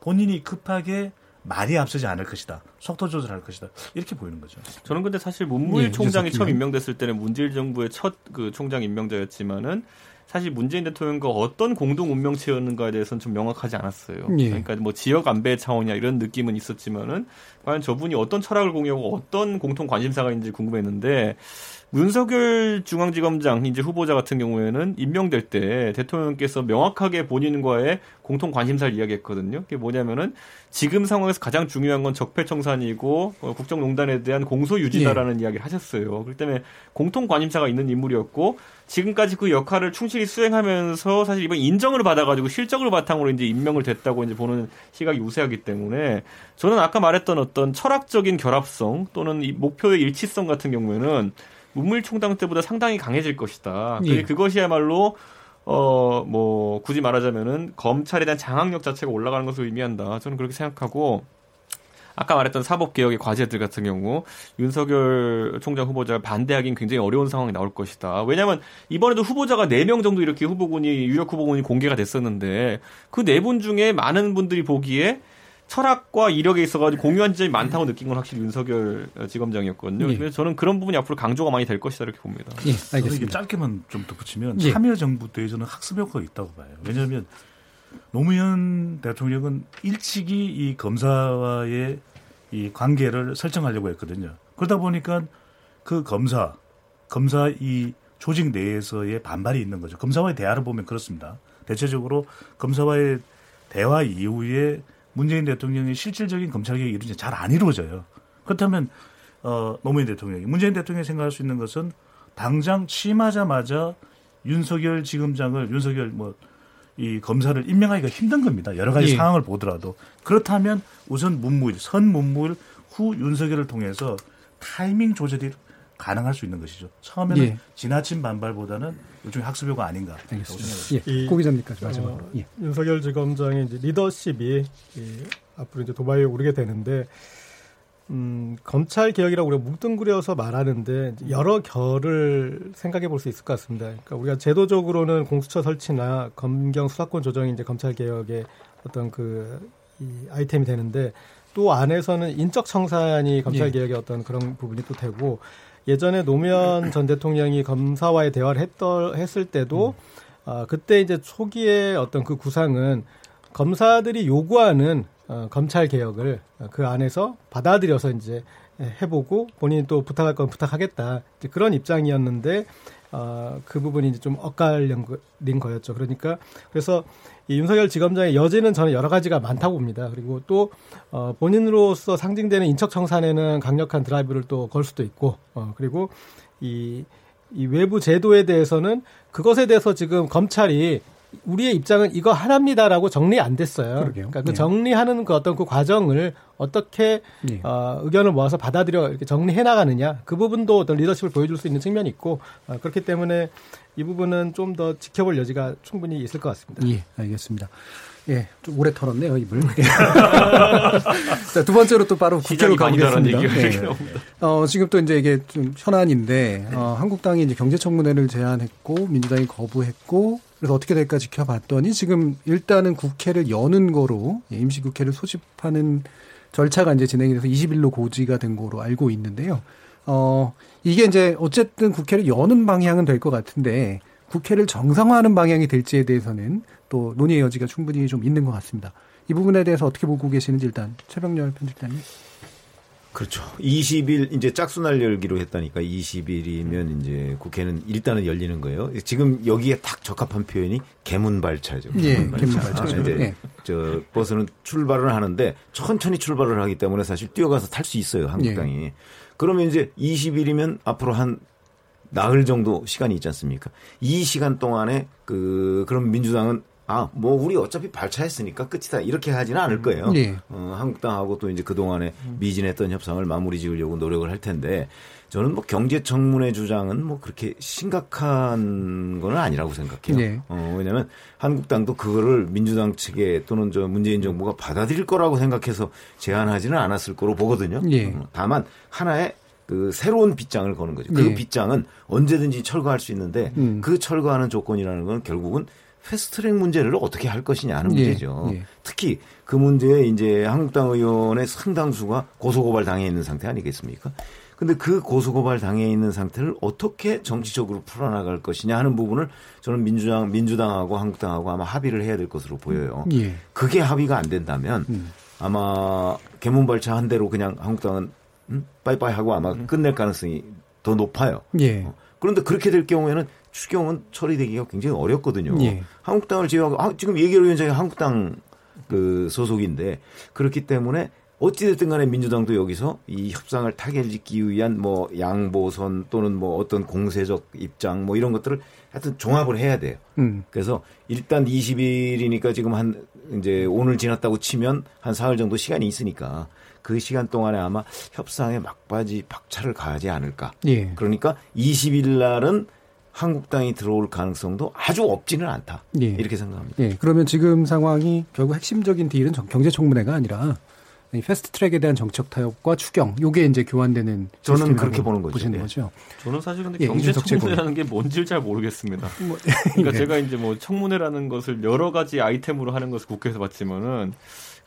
본인이 급하게 말이 앞서지 않을 것이다. 속도 조절할 것이다. 이렇게 보이는 거죠. 저는 근데 사실 문무일 예, 총장이 처음 임명됐을 때는 문재인 정부의 첫 그 총장 임명자였지만은 사실 문재인 대통령과 어떤 공동 운명체였는가에 대해서는 좀 명확하지 않았어요. 예. 그러니까 뭐 지역 안배 차원이야 이런 느낌은 있었지만은 과연 저분이 어떤 철학을 공유하고 어떤 공통 관심사가 있는지 궁금했는데 윤석열 중앙지검장 이제 후보자 같은 경우에는 임명될 때 대통령께서 명확하게 본인과의 공통 관심사를 이야기했거든요. 그게 뭐냐면은 지금 상황에서 가장 중요한 건 적폐청산이고 어, 국정농단에 대한 공소 유지다라는 예. 이야기를 하셨어요. 그렇기 때문에 공통 관심사가 있는 인물이었고 지금까지 그 역할을 충실히 수행하면서 사실 이번 인정을 받아가지고 실적을 바탕으로 이제 임명을 됐다고 이제 보는 시각이 우세하기 때문에 저는 아까 말했던 어떤 철학적인 결합성 또는 이 목표의 일치성 같은 경우에는 문물 총당 때보다 상당히 강해질 것이다. 예. 그것이야말로 어 뭐 굳이 말하자면은 검찰에 대한 장악력 자체가 올라가는 것을 의미한다. 저는 그렇게 생각하고 아까 말했던 사법개혁의 과제들 같은 경우 윤석열 총장 후보자가 반대하기는 굉장히 어려운 상황이 나올 것이다. 왜냐하면 이번에도 후보자가 4명 정도 이렇게 후보군이 유력 후보군이 공개가 됐었는데 그 네 분 중에 많은 분들이 보기에 철학과 이력에 있어가지고 공유한 점이 많다고 느낀 건 확실히 윤석열 지검장이었거든요. 예. 그래서 저는 그런 부분이 앞으로 강조가 많이 될 것이다 이렇게 봅니다. 예, 알겠습니다. 짧게만 좀 덧붙이면 예. 참여정부 때 저는 학습 효과가 있다고 봐요. 왜냐하면 노무현 대통령은 일찍이 이 검사와의 이 관계를 설정하려고 했거든요. 그러다 보니까 그 검사, 검사 이 조직 내에서의 반발이 있는 거죠. 검사와의 대화를 보면 그렇습니다. 대체적으로 검사와의 대화 이후에 문재인 대통령의 실질적인 검찰 개혁이 이루어지 잘안 이루어져요. 그렇다면 어, 노무현 대통령이 문재인 대통령이 생각할 수 있는 것은 당장 취임하자마자 윤석열 지검장을 윤석열 뭐 이 검사를 임명하기가 힘든 겁니다. 여러 가지 예. 상황을 보더라도 그렇다면 우선 문무일 선 문무일 후 윤석열을 통해서 타이밍 조절이 가능할 수 있는 것이죠. 처음에는 예. 지나친 반발보다는 일종의 학습효가 아닌가 생각합니다. 예. 고 기자님까지 마지막으로. 어, 예. 윤석열 지검장의 이제 리더십이 이, 앞으로 이제 도마에 오르게 되는데 음, 검찰 개혁이라고 우리가 뭉뚱그려서 말하는데 여러 결을 생각해 볼 수 있을 것 같습니다. 그러니까 우리가 제도적으로는 공수처 설치나 검경 수사권 조정이 이제 검찰 개혁의 어떤 그 이 아이템이 되는데 또 안에서는 인적 청산이 검찰 예. 개혁의 어떤 그런 부분이 또 되고 예전에 노무현 전 대통령이 검사와의 대화를 했더, 했을 때도 음. 아, 그때 이제 초기에 어떤 그 구상은 검사들이 요구하는 어, 검찰 개혁을 그 안에서 받아들여서 이제 해보고 본인이 또 부탁할 건 부탁하겠다 이제 그런 입장이었는데 어, 그 부분이 이제 좀 엇갈린 거였죠. 그러니까 그래서 이 윤석열 지검장의 여지는 저는 여러 가지가 많다고 봅니다. 그리고 또 어, 본인으로서 상징되는 인적 청산에는 강력한 드라이브를 또 걸 수도 있고 어, 그리고 이, 이 외부 제도에 대해서는 그것에 대해서 지금 검찰이 우리의 입장은 이거 하나입니다라고 정리 안 됐어요. 그러게요. 그러니까 그 네. 정리하는 그 어떤 그 과정을 어떻게 네. 어, 의견을 모아서 받아들여 이렇게 정리해 나가느냐 그 부분도 어떤 리더십을 보여줄 수 있는 측면이 있고 어, 그렇기 때문에 이 부분은 좀 더 지켜볼 여지가 충분히 있을 것 같습니다. 예, 알겠습니다. 예, 좀 오래 털었네요, 입을. [laughs] 자, 두 번째로 또 바로 국회로 가보겠습니다. 네. 어, 지금 또 이제 이게 좀 현안인데, 어, 한국당이 이제 경제청문회를 제안했고, 민주당이 거부했고, 그래서 어떻게 될까 지켜봤더니 지금 일단은 국회를 여는 거로 예, 임시국회를 소집하는 절차가 이제 진행이 돼서 20일로 고지가 된 거로 알고 있는데요. 어, 이게 이제 어쨌든 국회를 여는 방향은 될 것 같은데 국회를 정상화하는 방향이 될지에 대해서는 또 논의의 여지가 충분히 좀 있는 것 같습니다. 이 부분에 대해서 어떻게 보고 계시는지 일단 최병렬 편집장님. 그렇죠. 20일 이제 짝수날 열기로 했다니까 20일이면 이제 국회는 일단은 열리는 거예요. 지금 여기에 딱 적합한 표현이 개문발차죠. 예, 개문발차. 아, 이제 예. 저 버스는 출발을 하는데 천천히 출발을 하기 때문에 사실 뛰어가서 탈 수 있어요 한국당이. 예. 그러면 이제 20일이면 앞으로 한 나흘 정도 시간이 있지 않습니까? 이 시간 동안에 그 그럼 민주당은 아, 뭐 우리 어차피 발차했으니까 끝이다 이렇게 하지는 않을 거예요. 네. 어, 한국당하고 또 이제 그 동안에 미진했던 협상을 마무리 지으려고 노력을 할 텐데 저는 뭐 경제 청문회 주장은 뭐 그렇게 심각한 거는 아니라고 생각해요. 네. 어, 왜냐하면 한국당도 그거를 민주당 측에 또는 저 문재인 정부가 받아들일 거라고 생각해서 제안하지는 않았을 거로 보거든요. 네. 어, 다만 하나의 그 새로운 빗장을 거는 거죠. 그 네. 빗장은 언제든지 철거할 수 있는데 음. 그 철거하는 조건이라는 건 결국은 패스트트랙 문제를 어떻게 할 것이냐 하는 예, 문제죠. 예. 특히 그 문제에 이제 한국당 의원의 상당수가 고소고발 당해 있는 상태 아니겠습니까? 근데 그 고소고발 당해 있는 상태를 어떻게 정치적으로 풀어나갈 것이냐 하는 부분을 저는 민주당, 민주당하고 한국당하고 아마 합의를 해야 될 것으로 보여요. 예. 그게 합의가 안 된다면 음. 아마 개문발차 한 대로 그냥 한국당은 음? 빠이빠이 하고 아마 음. 끝낼 가능성이 더 높아요. 예. 어. 그런데 그렇게 될 경우에는 추경은 처리되기가 굉장히 어렵거든요. 예. 한국당을 제외하고 아, 지금 예결 위원장이 한국당 그 소속인데 그렇기 때문에 어찌됐든 간에 민주당도 여기서 이 협상을 타결 짓기 위한 뭐 양보선 또는 뭐 어떤 공세적 입장 뭐 이런 것들을 하여튼 종합을 해야 돼요. 음. 그래서 일단 20일이니까 지금 한 이제 오늘 지났다고 치면 한 사흘 정도 시간이 있으니까 그 시간 동안에 아마 협상에 막바지 박차를 가하지 않을까. 예. 그러니까 20일 날은 한국당이 들어올 가능성도 아주 없지는 않다. 예. 이렇게 생각합니다. 예. 그러면 지금 상황이 결국 핵심적인 딜은 경제청문회가 아니라 패스트트랙에 대한 정책 타협과 추경 요게 이제 교환되는 저는 그렇게 보는 거죠. 보시는 네. 거죠. 저는 사실 근데 예, 경제청문회라는 게 뭔지를 잘 모르겠습니다. [laughs] 뭐, 그러니까 예. 제가 이제 뭐 청문회라는 것을 여러 가지 아이템으로 하는 것을 국회에서 봤지만은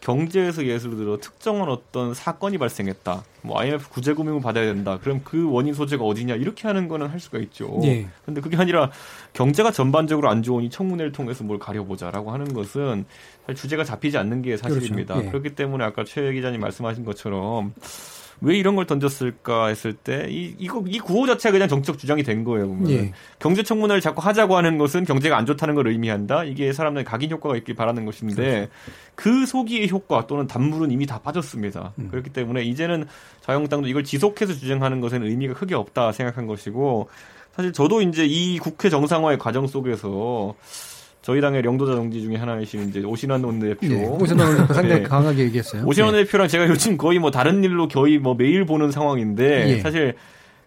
경제에서 예를 들어 특정한 어떤 사건이 발생했다. 뭐 IMF 구제 금융을 받아야 된다. 그럼 그 원인 소재가 어디냐 이렇게 하는 거는 할 수가 있죠. 예. 근데 그게 아니라 경제가 전반적으로 안 좋으니 청문회를 통해서 뭘 가려보자라고 하는 것은 주제가 잡히지 않는 게 사실입니다. 그렇죠. 예. 그렇기 때문에 아까 최 기자님 말씀하신 것처럼 왜 이런 걸 던졌을까 했을 때 이 이거 이 구호 자체가 그냥 정책 주장이 된 거예요. 보면 예. 경제 청문회를 자꾸 하자고 하는 것은 경제가 안 좋다는 걸 의미한다. 이게 사람들 각인 효과가 있길 바라는 것인데 그렇죠. 그 소기의 효과 또는 단물은 이미 다 빠졌습니다. 음. 그렇기 때문에 이제는 자유한국당도 이걸 지속해서 주장하는 것은 의미가 크게 없다 생각한 것이고 사실 저도 이제 이 국회 정상화의 과정 속에서 저희 당의 영도자 동지 중에 하나이신 이제 오신환 원내대표. 네, 오신환 원내대표 상당히 네. 강하게 얘기했어요. 오신환 네. 대표랑 제가 요즘 거의 뭐 다른 일로 거의 뭐 매일 보는 상황인데 예. 사실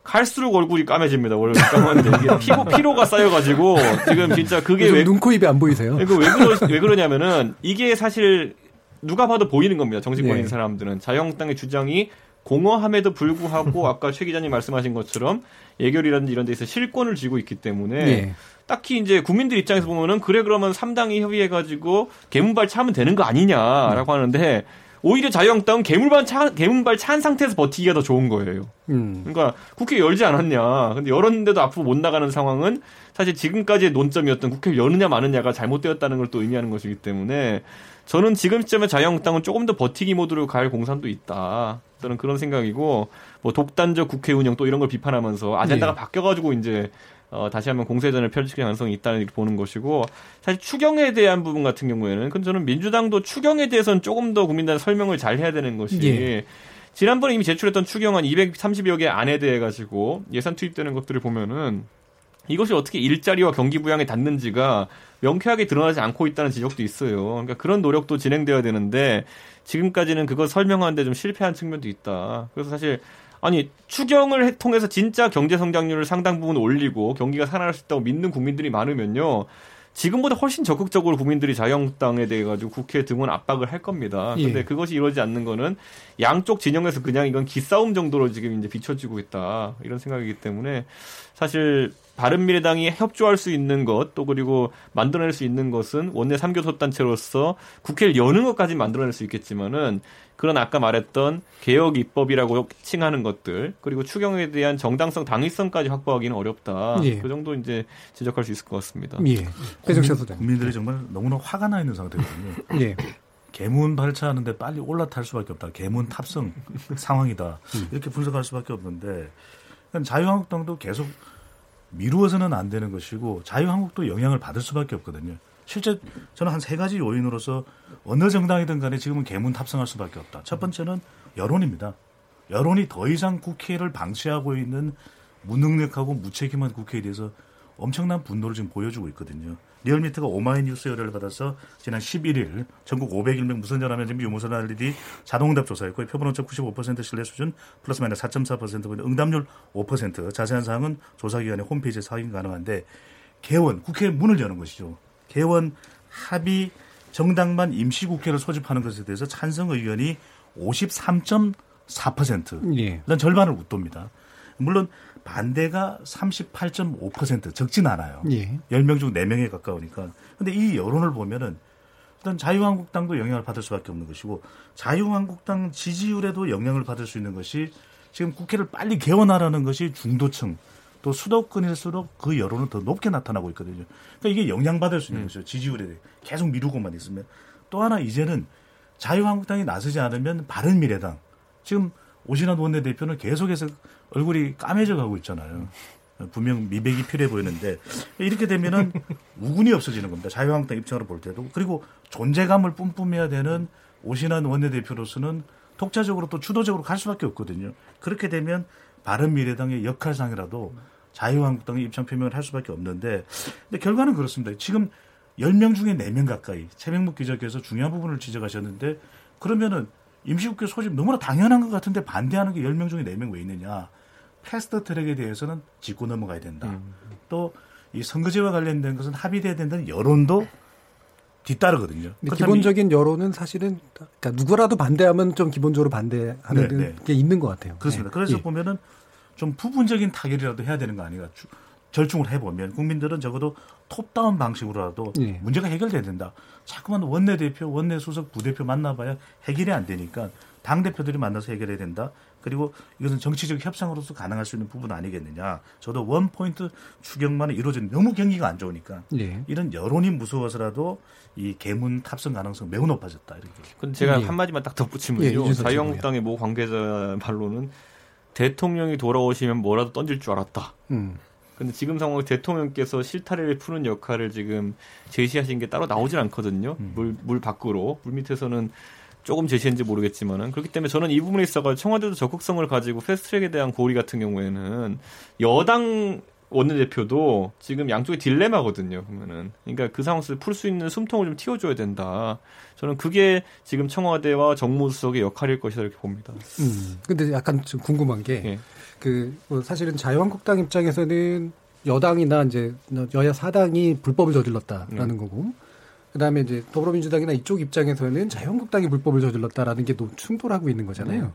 갈수록 얼굴이 까매집니다. 원래 까만데 이게 피로 피로가 쌓여가지고 지금 진짜 그게 왜 눈, 코, 입이 안 보이세요? 이거 왜 그러 왜 그러냐면은 이게 사실 누가 봐도 보이는 겁니다. 정치권인 예. 사람들은 자유한국당의 주장이 공허함에도 불구하고 [laughs] 아까 최 기자님 말씀하신 것처럼 예결이라든지 이런 데서 실권을 쥐고 있기 때문에 예. 딱히 이제 국민들 입장에서 보면은 그래 그러면 3당이 협의해 가지고 개문발 차면 되는 거 아니냐라고 음. 하는데 오히려 자유한국당은 개물발 차, 개문발 찬 상태에서 버티기가 더 좋은 거예요. 음. 그러니까 국회 열지 않았냐. 근데 열었는데도 앞으로 못 나가는 상황은 사실 지금까지의 논점이었던 국회 를 여느냐 마느냐가 잘못되었다는 걸 또 의미하는 것이기 때문에 저는 지금 시점에 자유한국당은 조금 더 버티기 모드로 갈 공산도 있다. 저는 그런 생각이고 뭐 독단적 국회 운영 또 이런 걸 비판하면서 아젠다가 네. 바뀌어가지고 이제 어, 다시 한번 공세전을 펼칠 가능성이 있다는 이렇게 보는 것이고 사실 추경에 대한 부분 같은 경우에는 근데 저는 민주당도 추경에 대해서는 조금 더 국민들한테 설명을 잘 해야 되는 것이 예. 지난번에 이미 제출했던 추경안 230여 개 안에 대해 가지고 예산 투입되는 것들을 보면은 이것이 어떻게 일자리와 경기 부양에 닿는지가 명쾌하게 드러나지 않고 있다는 지적도 있어요. 그러니까 그런 노력도 진행되어야 되는데 지금까지는 그걸 설명하는데 좀 실패한 측면도 있다. 그래서 사실 아니 추경을 통해서 진짜 경제 성장률을 상당 부분 올리고 경기가 살아날 수 있다고 믿는 국민들이 많으면요. 지금보다 훨씬 적극적으로 국민들이 자유한국당에 대해 가지고 국회 등원 압박을 할 겁니다. 근데 예. 그것이 이루어지지 않는 거는 양쪽 진영에서 그냥 이건 기싸움 정도로 지금 이제 비춰지고 있다. 이런 생각이기 때문에 사실 바른미래당이 협조할 수 있는 것, 또 그리고 만들어낼 수 있는 것은 원내 3교섭 단체로서 국회를 여는 것까지 만들어낼 수 있겠지만은 그런 아까 말했던 개혁 입법이라고 칭하는 것들 그리고 추경에 대한 정당성 당위성까지 확보하기는 어렵다. 예. 그 정도 이제 지적할 수 있을 것 같습니다. 예. 국민, 국민들이 정말 너무나 화가 나 있는 상태거든요. 예. 개문 발차하는데 빨리 올라탈 수밖에 없다. 개문 탑승 상황이다. 음. 이렇게 분석할 수밖에 없는데 자유한국당도 계속 미루어서는 안 되는 것이고 자유한국도 영향을 받을 수밖에 없거든요. 실제 저는 한 세 가지 요인으로서 어느 정당이든 간에 지금은 개문 탑승할 수밖에 없다. 첫 번째는 여론입니다. 여론이 더 이상 국회를 방치하고 있는 무능력하고 무책임한 국회에 대해서 엄청난 분노를 지금 보여주고 있거든요. 리얼미터가 오마이뉴스 의뢰를 받아서 지난 11일 전국 501명 무선 전화면 준비 유무선 RDD 자동응답 조사했고 표본 오차 95% 신뢰 수준 플러스 마이너스 4.4% 응답률 5% 자세한 사항은 조사기관의 홈페이지에서 확인 가능한데 개원 국회 문을 여는 것이죠. 개원 합의 정당만 임시국회를 소집하는 것에 대해서 찬성 의견이 53.4%. 예. 난 절반을 웃돕니다. 물론 반대가 38.5% 적진 않아요. 예. 10명 중 4명에 가까우니까. 근데 이 여론을 보면은 일단 자유한국당도 영향을 받을 수밖에 없는 것이고 자유한국당 지지율에도 영향을 받을 수 있는 것이 지금 국회를 빨리 개원하라는 것이 중도층 또 수도권일수록 그 여론은 더 높게 나타나고 있거든요. 그러니까 이게 영향받을 수 있는 음. 것이죠. 지지율에 대해 계속 미루고만 있으면. 또 하나 이제는 자유한국당이 나서지 않으면 바른미래당 지금 오신환 원내대표는 계속해서 얼굴이 까매져 가고 있잖아요. 분명 미백이 필요해 보이는데 이렇게 되면은 우군이 없어지는 겁니다. 자유한국당 입장으로 볼 때도 그리고 존재감을 뿜뿜해야 되는 오신환 원내대표로서는 독자적으로 또 주도적으로 갈 수밖에 없거든요. 그렇게 되면 바른 미래당의 역할상이라도 자유한국당의 입장 표명을 할 수밖에 없는데 근데 결과는 그렇습니다. 지금 10명 중에 4명 가까이 최명목 기자께서 중요한 부분을 지적하셨는데 그러면은 임시국회 소집 너무나 당연한 것 같은데 반대하는 게 10명 중에 4명 왜 있느냐. 패스트 트랙에 대해서는 짚고 넘어가야 된다. 음. 또이 선거제와 관련된 것은 합의돼야 된다는 여론도 뒤따르거든요. 기본적인 여론은 사실은 그러니까 누구라도 반대하면 좀 기본적으로 반대하는 네, 네. 게 있는 것 같아요. 그렇습니다. 네. 그래서 예. 보면은 좀 부분적인 타결이라도 해야 되는 거 아닌가. 절충을 해보면 국민들은 적어도 톱다운 방식으로라도 예. 문제가 해결돼야 된다. 자꾸만 원내대표, 원내수석, 부대표 만나봐야 해결이 안 되니까 당대표들이 만나서 해결해야 된다. 그리고 이것은 정치적 협상으로서 가능할 수 있는 부분 아니겠느냐. 저도 원 포인트 추경만은 이루어진 너무 경기가 안 좋으니까 예. 이런 여론이 무서워서라도 이 개문 탑승 가능성 매우 높아졌다 이렇게. 근데 제가 예. 한 마디만 딱 덧붙이면요. 예, 자유한국당의 모 관계자 말로는 대통령이 돌아오시면 뭐라도 던질 줄 알았다. 음. 근데 지금 상황에 대통령께서 실타래를 푸는 역할을 지금 제시하신 게 따로 나오질 않거든요. 음. 물, 물 밖으로. 물 밑에서는 조금 제시했는지 모르겠지만은 그렇기 때문에 저는 이 부분에 있어서 청와대도 적극성을 가지고 패스트트랙에 대한 고리 같은 경우에는 여당 원내대표도 지금 양쪽의 딜레마거든요. 보면은 그러니까 그 상황에서 풀수 있는 숨통을 좀 틔워줘야 된다. 저는 그게 지금 청와대와 정무수석의 역할일 것이다 이렇게 봅니다. 음. 근데 약간 좀 궁금한 게 예. 그뭐 사실은 자유한국당 입장에서는 여당이나 이제 여야 사당이 불법을 저질렀다라는 네. 거고 그다음에 이제 더불어민주당이나 이쪽 입장에서는 자유한국당이 불법을 저질렀다라는 게 충돌하고 있는 거잖아요. 네.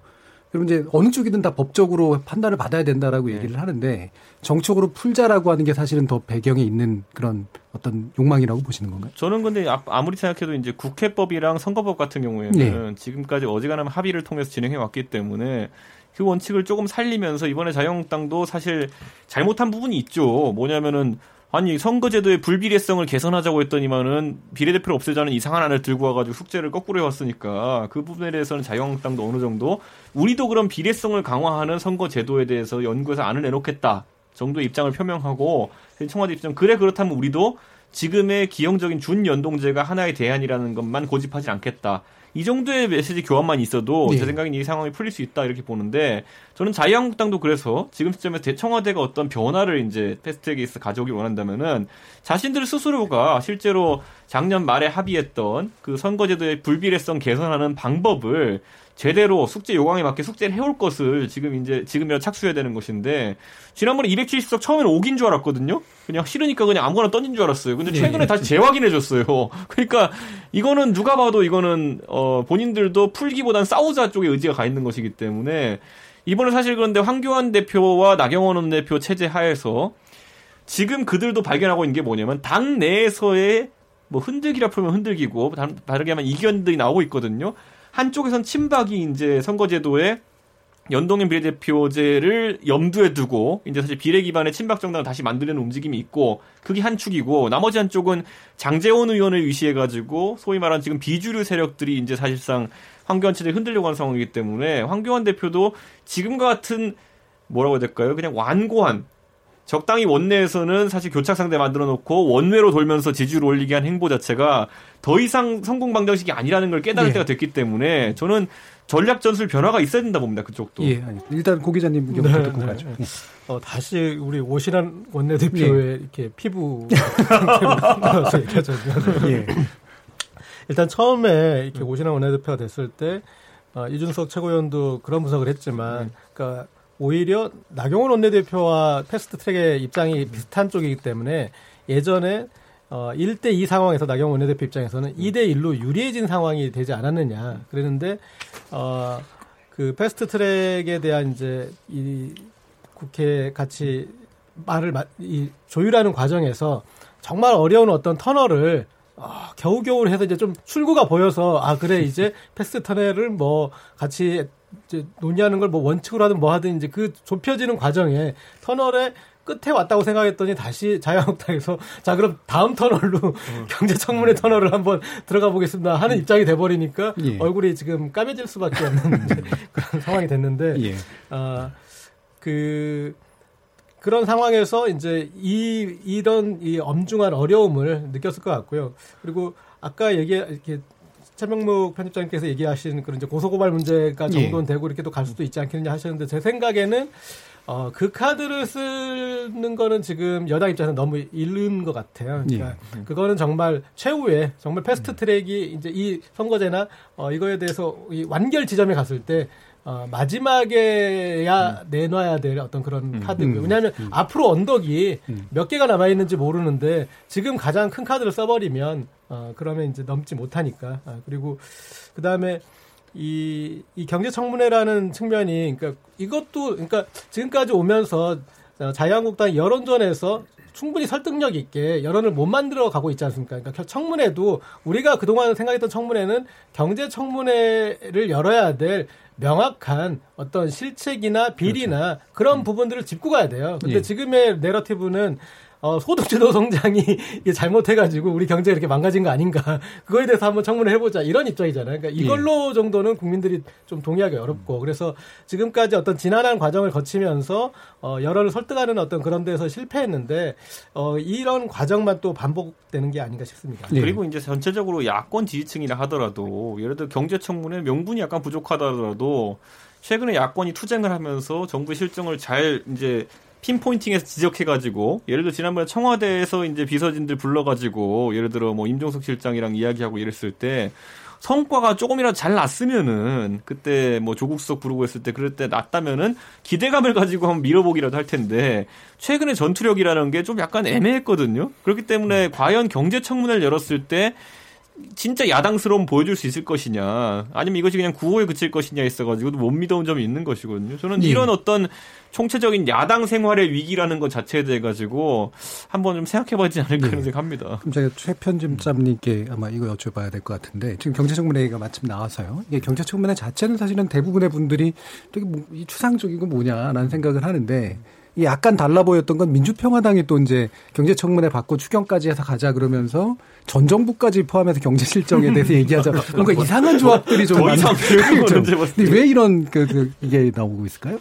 그럼 이제 어느 쪽이든 다 법적으로 판단을 받아야 된다라고 네. 얘기를 하는데 정책으로 풀자라고 하는 게 사실은 더 배경에 있는 그런 어떤 욕망이라고 보시는 건가요? 저는 근데 아, 아무리 생각해도 이제 국회법이랑 선거법 같은 경우에는 네. 지금까지 어지간하면 합의를 통해서 진행해 왔기 때문에 그 원칙을 조금 살리면서 이번에 자유한국당도 사실 잘못한 부분이 있죠. 뭐냐면은 아니 선거제도의 불비례성을 개선하자고 했더니만은 비례대표를 없애자는 이상한 안을 들고 와가지고 숙제를 거꾸로 해왔으니까 그 부분에 대해서는 자유한국당도 어느 정도 우리도 그런 비례성을 강화하는 선거제도에 대해서 연구해서 안을 내놓겠다 정도의 입장을 표명하고 청와대 입장 그래 그렇다면 우리도 지금의 기형적인 준연동제가 하나의 대안이라는 것만 고집하지 않겠다. 이 정도의 메시지 교환만 있어도 네. 제 생각엔 이 상황이 풀릴 수 있다 이렇게 보는데 저는 자유한국당도 그래서 지금 시점에 대청와대가 어떤 변화를 이제 패스트트랙에서 가져오길 원한다면은 자신들 스스로가 실제로 작년 말에 합의했던 그 선거제도의 불비례성 개선하는 방법을 제대로 숙제 요강에 맞게 숙제를 해올 것을 지금 이제 지금이라 착수해야 되는 것인데 지난번에 270석 처음에는 5긴 줄 알았거든요. 그냥 싫으니까 그냥 아무거나 던진 줄 알았어요. 근데 네. 최근에 다시 재확인해 줬어요. [laughs] 그러니까 이거는 누가 봐도 이거는 어 본인들도 풀기보단 싸우자 쪽에 의지가 가 있는 것이기 때문에 이번에 사실 그런데 황교안 대표와 나경원 원내대표 체제 하에서 지금 그들도 발견하고 있는 게 뭐냐면 당 내에서의 뭐 흔들기라 풀면 흔들기고 다르게 하면 이견들이 나오고 있거든요. 한쪽에선 친박이 이제 선거제도에 연동형 비례대표제를 염두에 두고 이제 사실 비례 기반의 친박 정당을 다시 만들려는 움직임이 있고 그게 한 축이고 나머지 한 쪽은 장재원 의원을 위시해 가지고 소위 말하는 지금 비주류 세력들이 이제 사실상 황교안 체제 흔들려고 하는 상황이기 때문에 황교안 대표도 지금과 같은 뭐라고 해야 될까요? 그냥 완고한 적당히 원내에서는 사실 교착 상대 만들어 놓고 원외로 돌면서 지지율 올리게 한 행보 자체가 더 이상 성공 방정식이 아니라는 걸 깨달을 예. 때가 됐기 때문에 저는 전략 전술 변화가 있어야 된다 봅니다. 그쪽도. 예, 일단 고 기자님 의견 네, 듣고 네. 가죠. 네. 어, 다시 우리 오신환 원내대표의 예. 이렇게 피부 얘기하자면 [laughs] 예. 일단 처음에 이렇게 오신환 원내대표가 됐을 때 어, 이준석 최고위원도 그런 분석을 했지만, 그러니까 오히려 나경원 원내대표와 패스트 트랙의 입장이 비슷한 쪽이기 때문에 예전에 어 1대 2 상황에서 나경원 원내대표 입장에서는 2대 1로 유리해진 상황이 되지 않았느냐. 그랬는데 어 그 패스트 트랙에 대한 이제 이 국회 같이 말을 이 조율하는 과정에서 정말 어려운 어떤 터널을 아, 겨우겨우 해서 이제 좀 출구가 보여서 아 그래 이제 [laughs] 패스트 터널을 뭐 같이 이제 논의하는 걸 뭐 원칙으로 하든 뭐 하든 이제 그 좁혀지는 과정에 터널의 끝에 왔다고 생각했더니 다시 자유한국당에서 [laughs] 자 그럼 다음 터널로 음. 경제청문회 터널을 한번 들어가 보겠습니다 하는 입장이 돼버리니까 예. 얼굴이 지금 까매질 수밖에 없는 [laughs] 그런 상황이 됐는데 예. 아그 그런 상황에서 이제 이 이런 이 엄중한 어려움을 느꼈을 것 같고요. 그리고 아까 얘기 이렇게 최명묵 편집장님께서 얘기하시는 그런 이제 고소고발 문제가 예. 정도는 되고 이렇게 또 갈 수도 있지 않겠느냐 하셨는데 제 생각에는 어, 그 카드를 쓰는 거는 지금 여당 입장에서 너무 이른 것 같아요. 그러니까 예. 그거는 정말 최후의 정말 패스트 트랙이 이제 이 선거제나 어, 이거에 대해서 이 완결 지점에 갔을 때 어, 마지막에야 음. 내놔야 될 어떤 그런 음. 카드고요. 음. 왜냐하면 음. 앞으로 언덕이 음. 몇 개가 남아 있는지 모르는데 지금 가장 큰 카드를 써버리면 어, 그러면 이제 넘지 못하니까. 아, 그리고 그 다음에 이, 이 경제청문회라는 측면이, 그러니까 이것도, 그러니까 지금까지 오면서 자유한국당 여론전에서 충분히 설득력 있게 여론을 못 만들어 가고 있지 않습니까? 그러니까 청문회도 우리가 그동안 생각했던 청문회는 경제 청문회를 열어야 될 명확한 어떤 실책이나 비리나 그렇죠. 그런 음. 부분들을 짚고 가야 돼요. 근데 예. 지금의 내러티브는 어, 소득주도 성장이 잘못해가지고 우리 경제가 이렇게 망가진 거 아닌가. 그거에 대해서 한번 청문을 해보자. 이런 입장이잖아요. 그러니까 이걸로 예. 정도는 국민들이 좀 동의하기 어렵고. 그래서 지금까지 어떤 지난한 과정을 거치면서 어, 여론을 설득하는 어떤 그런 데서 실패했는데 어, 이런 과정만 또 반복되는 게 아닌가 싶습니다. 예. 그리고 이제 전체적으로 야권 지지층이라 하더라도 예를 들어 경제청문회 명분이 약간 부족하더라도 최근에 야권이 투쟁을 하면서 정부 실정을 잘 이제 핀포인팅해서 지적해가지고 예를 들어 지난번에 청와대에서 이제 비서진들 불러가지고 예를 들어 뭐 임종석 실장이랑 이야기하고 이랬을 때 성과가 조금이라도 잘 났으면은 그때 뭐 조국 수석 부르고 했을 때 그럴 때 났다면은 기대감을 가지고 한번 밀어보기라도 할 텐데 최근에 전투력이라는 게 좀 약간 애매했거든요. 그렇기 때문에 과연 경제청문회를 열었을 때 진짜 야당스러움 보여줄 수 있을 것이냐 아니면 이것이 그냥 구호에 그칠 것이냐 있어가지고 못 믿어온 점이 있는 것이거든요. 저는 예. 이런 어떤 총체적인 야당 생활의 위기라는 것 자체에 대해 가지고 한번 좀 생각해봐야지 않을까 네. 생각합니다. 그럼 제가 최 편집장님께 아마 이거 여쭤봐야 될 것 같은데 지금 경제청문회가 마침 나와서요. 이게 경제청문회 자체는 사실은 대부분의 분들이 되게 뭐, 추상적이고 뭐냐라는 생각을 하는데 약간 달라 보였던 건 민주평화당이 또 이제 경제청문회 받고 추경까지 해서 가자 그러면서 전 정부까지 포함해서 경제 실정에 대해서 [laughs] 얘기하자. 뭔가 이상한 조합들이 좀 많이. [laughs] 왜 이런 그, 그 이게 나오고 있을까요?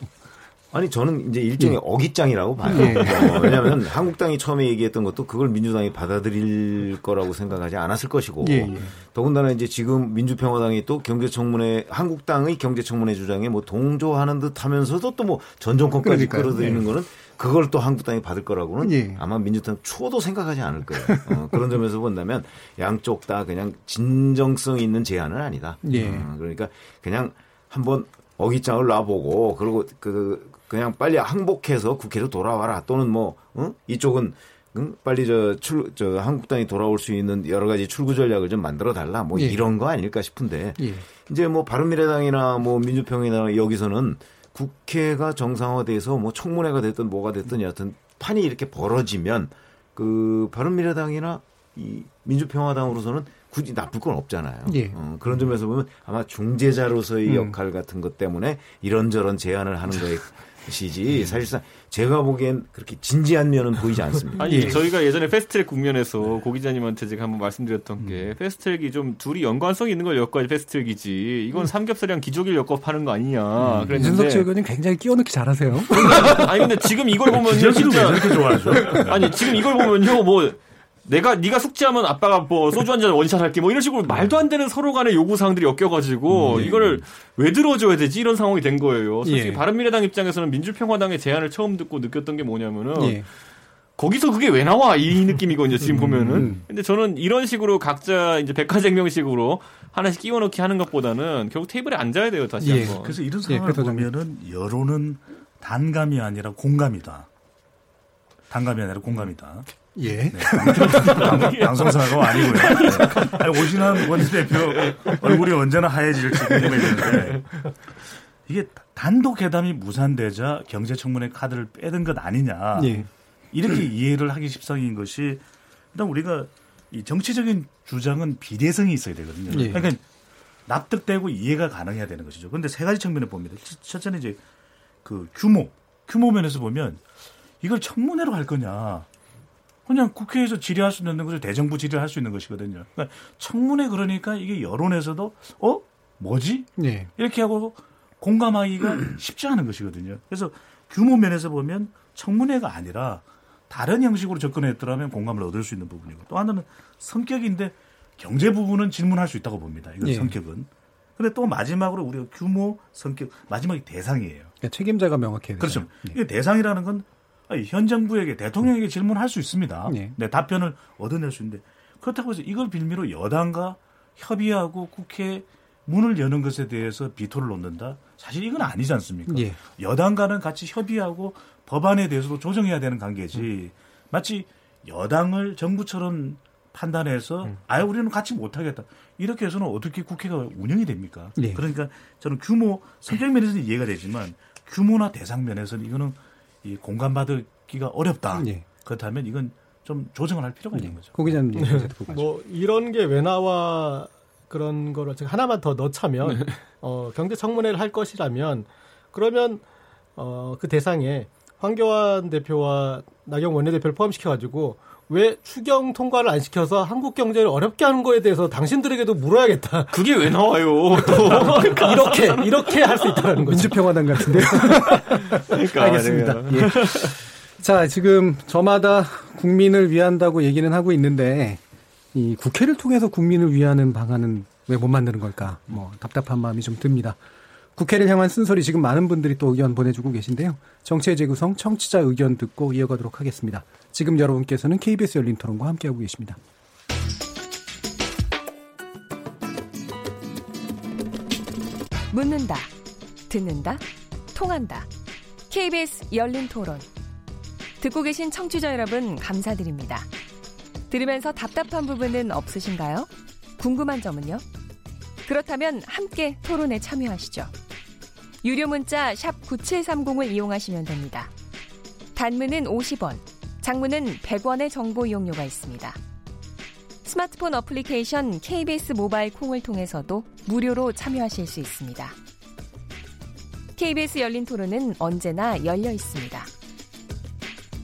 아니 저는 이제 일종의 예. 어깃장이라고 봐요. 예. 어, 왜냐하면 한국당이 처음에 얘기했던 것도 그걸 민주당이 받아들일 거라고 생각하지 않았을 것이고 예. 예. 더군다나 이제 지금 민주평화당이 또 경제청문회 한국당의 경제청문회 주장에 뭐 동조하는 듯하면서도 또 뭐 전정권까지 끌어들이는 예. 거는 그걸 또 한국당이 받을 거라고는 예. 아마 민주당 추호도 생각하지 않을 거예요. 어, 그런 점에서 본다면 양쪽 다 그냥 진정성 있는 제안은 아니다. 어, 그러니까 그냥 한번 어깃장을 놔보고 그리고 그 그냥 빨리 항복해서 국회로 돌아와라 또는 뭐 어? 이쪽은 응? 빨리 저 출 저 한국당이 돌아올 수 있는 여러 가지 출구 전략을 좀 만들어 달라 뭐 예. 이런 거 아닐까 싶은데 예. 이제 뭐 바른미래당이나 뭐 민주평이나 여기서는 국회가 정상화돼서 뭐 청문회가 됐든 뭐가 됐든 여하튼 판이 이렇게 벌어지면 그 바른미래당이나 이 민주평화당으로서는 굳이 나쁠 건 없잖아요. 예. 어, 그런 점에서 보면 아마 중재자로서의 음. 역할 같은 것 때문에 이런저런 제안을 하는 거에 시지 사실상 제가 보기엔 그렇게 진지한 면은 보이지 않습니다. 아니 예. 저희가 예전에 패스트트랙 국면에서 고 기자님한테 제가 한번 말씀드렸던 음. 게 패스트트랙이 좀 둘이 연관성이 있는 걸 엮어야지 패스트트랙이지 이건 음. 삼겹살이랑 기저귀를 엮어 파는 거 아니냐. 음. 이준석 최고님 굉장히 끼워넣기 잘하세요. 아니 근데 지금 이걸 보면요 진짜 왜 이렇게 좋아하죠? 아니 지금 이걸 보면요 뭐 내가 네가 숙제하면 아빠가 뭐 소주 한 잔 원샷 할게 뭐 이런 식으로 말도 안 되는 서로 간의 요구 사항들이 엮여가지고 음, 네. 이거를 왜 들어줘야 되지 이런 상황이 된 거예요. 솔직히 예. 바른미래당 입장에서는 민주평화당의 제안을 처음 듣고 느꼈던 게 뭐냐면은 예. 거기서 그게 왜 나와 이 [laughs] 느낌이거든요 지금 음, 보면은. 음. 근데 저는 이런 식으로 각자 이제 백화쟁명식으로 하나씩 끼워넣기 하는 것보다는 결국 테이블에 앉아야 돼요 다시 예. 한번. 그래서 이런 예, 상황을 보면은 여론은 단감이 아니라 공감이다. 단감이 아니라 공감이다. 예. 네. 방송사가 아니고요. 네. 아니, 오신환 원내대표 얼굴이 언제나 하얘질지 궁금해지는데 이게 단독 회담이 무산되자 경제청문회 카드를 빼든 것 아니냐. 예. 이렇게 이해를 하기 십상인 것이 일단 우리가 이 정치적인 주장은 비례성이 있어야 되거든요. 예. 그러니까 납득되고 이해가 가능해야 되는 것이죠. 그런데 세 가지 측면을 봅니다. 첫째는 이제 그 규모, 규모 면에서 보면 이걸 청문회로 할 거냐. 그냥 국회에서 질의할 수 있는 것을 대정부 질의할 수 있는 것이거든요. 그러니까 청문회 그러니까 이게 여론에서도 어 뭐지? 네. 이렇게 하고 공감하기가 쉽지 않은 것이거든요. 그래서 규모 면에서 보면 청문회가 아니라 다른 형식으로 접근했더라면 공감을 얻을 수 있는 부분이고 또 하나는 성격인데 경제 부분은 질문할 수 있다고 봅니다. 이건 네. 성격은. 근데 또 마지막으로 우리가 규모, 성격, 마지막이 대상이에요. 그러니까 책임자가 명확해야 그렇죠. 네. 이게 대상이라는 건 현 정부에게 대통령에게 질문할 수 있습니다. 네. 네, 답변을 얻어낼 수 있는데 그렇다고 해서 이걸 빌미로 여당과 협의하고 국회 문을 여는 것에 대해서 비토를 놓는다? 사실 이건 아니지 않습니까? 예. 여당과는 같이 협의하고 법안에 대해서도 조정해야 되는 관계지. 음. 마치 여당을 정부처럼 판단해서 음. 아예 우리는 같이 못하겠다. 이렇게 해서는 어떻게 국회가 운영이 됩니까? 예. 그러니까 저는 규모 성격 면에서는 이해가 되지만 규모나 대상 면에서는 이거는 이 공감받기가 어렵다. 예. 그렇다면 이건 좀 조정을 할 필요가 있는 예. 거죠. 고기자님 네. 뭐 이런 게 왜 나와 그런 거를 제가 하나만 더 넣자면 네. 어, 경제 청문회를 할 것이라면 그러면 어, 그 대상에 황교안 대표와 나경 원내대표를 포함시켜 가지고 왜 추경 통과를 안 시켜서 한국 경제를 어렵게 하는 거에 대해서 당신들에게도 물어야겠다. 그게 왜 나와요? 또 [laughs] 이렇게 이렇게 할 수 있다는 거죠. 민주평화당 같은데요. 그러니까, 알겠습니다. 예. 자, 지금 저마다 국민을 위한다고 얘기는 하고 있는데 이 국회를 통해서 국민을 위하는 방안은 왜 못 만드는 걸까? 뭐 답답한 마음이 좀 듭니다. 국회를 향한 쓴소리 지금 많은 분들이 또 의견 보내주고 계신데요. 정치의 재구성 청취자 의견 듣고 이어가도록 하겠습니다. 지금 여러분께서는 KBS 열린 토론과 함께하고 계십니다. 묻는다, 듣는다, 통한다. KBS 열린 토론. 듣고 계신 청취자 여러분 감사드립니다. 들으면서 답답한 부분은 없으신가요? 궁금한 점은요? 그렇다면 함께 토론에 참여하시죠. 유료 문자 9730을 이용하시면 됩니다. 단문은 50원, 장문은 100원의 정보 이용료가 있습니다. 스마트폰 어플리케이션 KBS 모바일 콩을 통해서도 무료로 참여하실 수 있습니다. KBS 열린 토론은 언제나 열려 있습니다.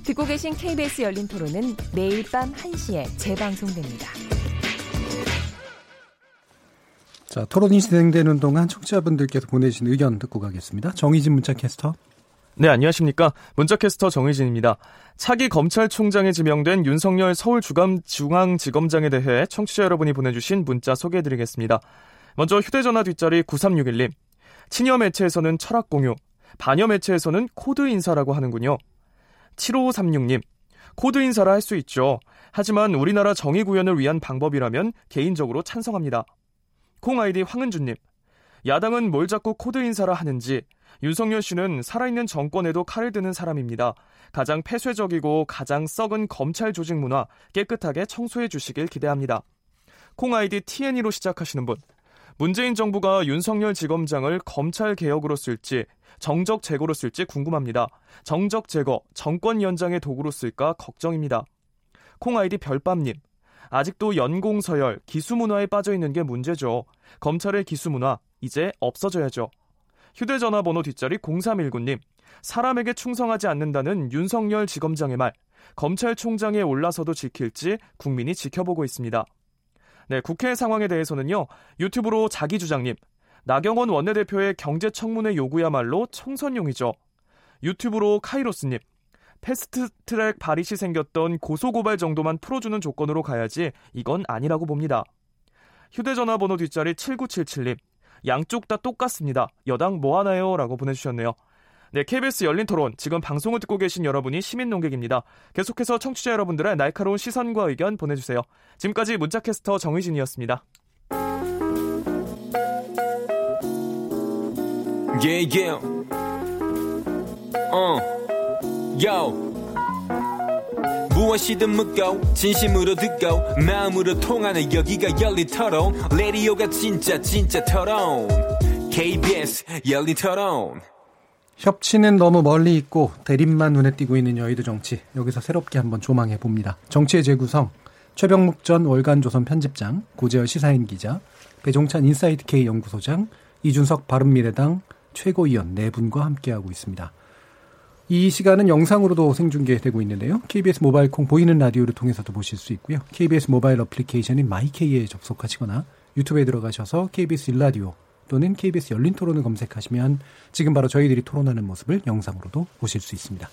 듣고 계신 KBS 열린 토론은 매일 밤 1시에 재방송됩니다. 자, 토론이 진행되는 동안 청취자분들께서 보내주신 의견 듣고 가겠습니다. 정희진 문자 캐스터. 네, 안녕하십니까. 문자캐스터 정의진입니다. 차기 검찰총장에 지명된 윤석열 서울중앙지검장에 대해 청취자 여러분이 보내주신 문자 소개해드리겠습니다. 먼저 휴대전화 뒷자리 9361님. 친여 매체에서는 철학 공유, 반여 매체에서는 코드 인사라고 하는군요. 7536님. 코드 인사라 할 수 있죠. 하지만 우리나라 정의 구현을 위한 방법이라면 개인적으로 찬성합니다. 콩 아이디 황은주님. 야당은 뭘 자꾸 코드 인사라 하는지 윤석열 씨는 살아있는 정권에도 칼을 드는 사람입니다. 가장 폐쇄적이고 가장 썩은 검찰 조직 문화 깨끗하게 청소해 주시길 기대합니다. 콩 아이디 TNE로 시작하시는 분. 문재인 정부가 윤석열 지검장을 검찰 개혁으로 쓸지 정적 제거로 쓸지 궁금합니다. 정적 제거, 정권 연장의 도구로 쓸까 걱정입니다. 콩 아이디 별밤님. 아직도 연공 서열, 기수 문화에 빠져 있는 게 문제죠. 검찰의 기수 문화 이제 없어져야죠. 휴대전화 번호 뒷자리 0319님. 사람에게 충성하지 않는다는 윤석열 지검장의 말. 검찰총장에 올라서도 지킬지 국민이 지켜보고 있습니다. 네, 국회 상황에 대해서는요. 유튜브로 자기 주장님. 나경원 원내대표의 경제 청문회 요구야말로 총선용이죠. 유튜브로 카이로스님. 패스트트랙 발의 시 생겼던 고소고발 정도만 풀어주는 조건으로 가야지 이건 아니라고 봅니다. 휴대전화 번호 뒷자리 7977님. 양쪽 다 똑같습니다. 여당 뭐 하나요? 라고 보내주셨네요. 네, KBS 열린 토론. 지금 방송을 듣고 계신 여러분이 시민 농객입니다. 계속해서 청취자 여러분들의 날카로운 시선과 의견 보내주세요. 지금까지 문자캐스터 정의진이었습니다. Yeah, yeah. Uh. Yo. 무엇이든 묻고 진심으로 듣고 마음으로 통하는 여기가 열린 토론 레디오가 진짜 진짜 토론 KBS 열린 토론 협치는 너무 멀리 있고 대립만 눈에 띄고 있는 여의도 정치 여기서 새롭게 한번 조망해 봅니다. 정치의 재구성 최병묵 전 월간조선 편집장 고재열 시사인 기자 배종찬 인사이트 K 연구소장 이준석 바른미래당 최고위원 네 분과 함께하고 있습니다. 이 시간은 영상으로도 생중계되고 있는데요. KBS 모바일 콩 보이는 라디오를 통해서도 보실 수 있고요. KBS 모바일 어플리케이션인 마이케이에 접속하시거나 유튜브에 들어가셔서 KBS 일라디오 또는 KBS 열린 토론을 검색하시면 지금 바로 저희들이 토론하는 모습을 영상으로도 보실 수 있습니다.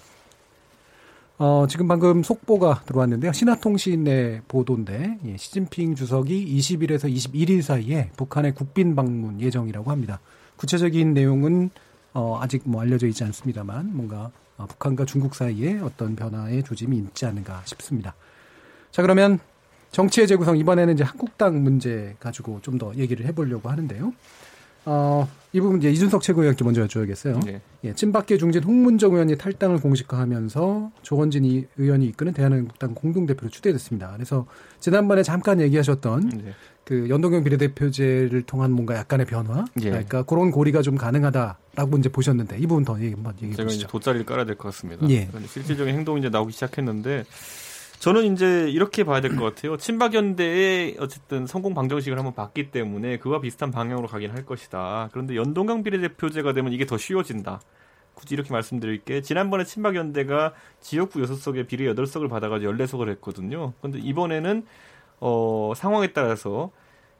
어, 지금 방금 속보가 들어왔는데요. 신화통신의 보도인데, 예, 시진핑 주석이 20일에서 21일 사이에 북한의 국빈 방문 예정이라고 합니다. 구체적인 내용은 어, 아직 뭐 알려져 있지 않습니다만 뭔가 어, 북한과 중국 사이에 어떤 변화의 조짐이 있지 않은가 싶습니다. 자, 그러면 정치의 재구성 이번에는 이제 한국당 문제 가지고 좀 더 얘기를 해보려고 하는데요. 어, 이 부분 이제 이준석 최고위원께 먼저 여쭤야겠어요. 네. 예, 친박계 중진 홍문정 의원이 탈당을 공식화하면서 조원진 의원이 이끄는 대한민국당 공동대표로 추대됐습니다. 그래서 지난번에 잠깐 얘기하셨던 네. 그 연동형 비례대표제를 통한 뭔가 약간의 변화, 예. 그러니까 그런 고리가 좀 가능하다라고 이제 보셨는데 이 부분 더 얘기 한번 얘기해 보시죠. 제가 이제 돗자리를 깔아야 될 것 같습니다. 예. 실질적인 행동이 이제 나오기 시작했는데 저는 이제 이렇게 봐야 될 것 같아요. 친박연대의 어쨌든 성공 방정식을 한번 봤기 때문에 그와 비슷한 방향으로 가긴 할 것이다. 그런데 연동형 비례대표제가 되면 이게 더 쉬워진다. 굳이 이렇게 말씀드릴게 지난번에 친박연대가 지역구 6석에 비례 8석을 받아가지고 14석을 했거든요. 그런데 이번에는 어, 상황에 따라서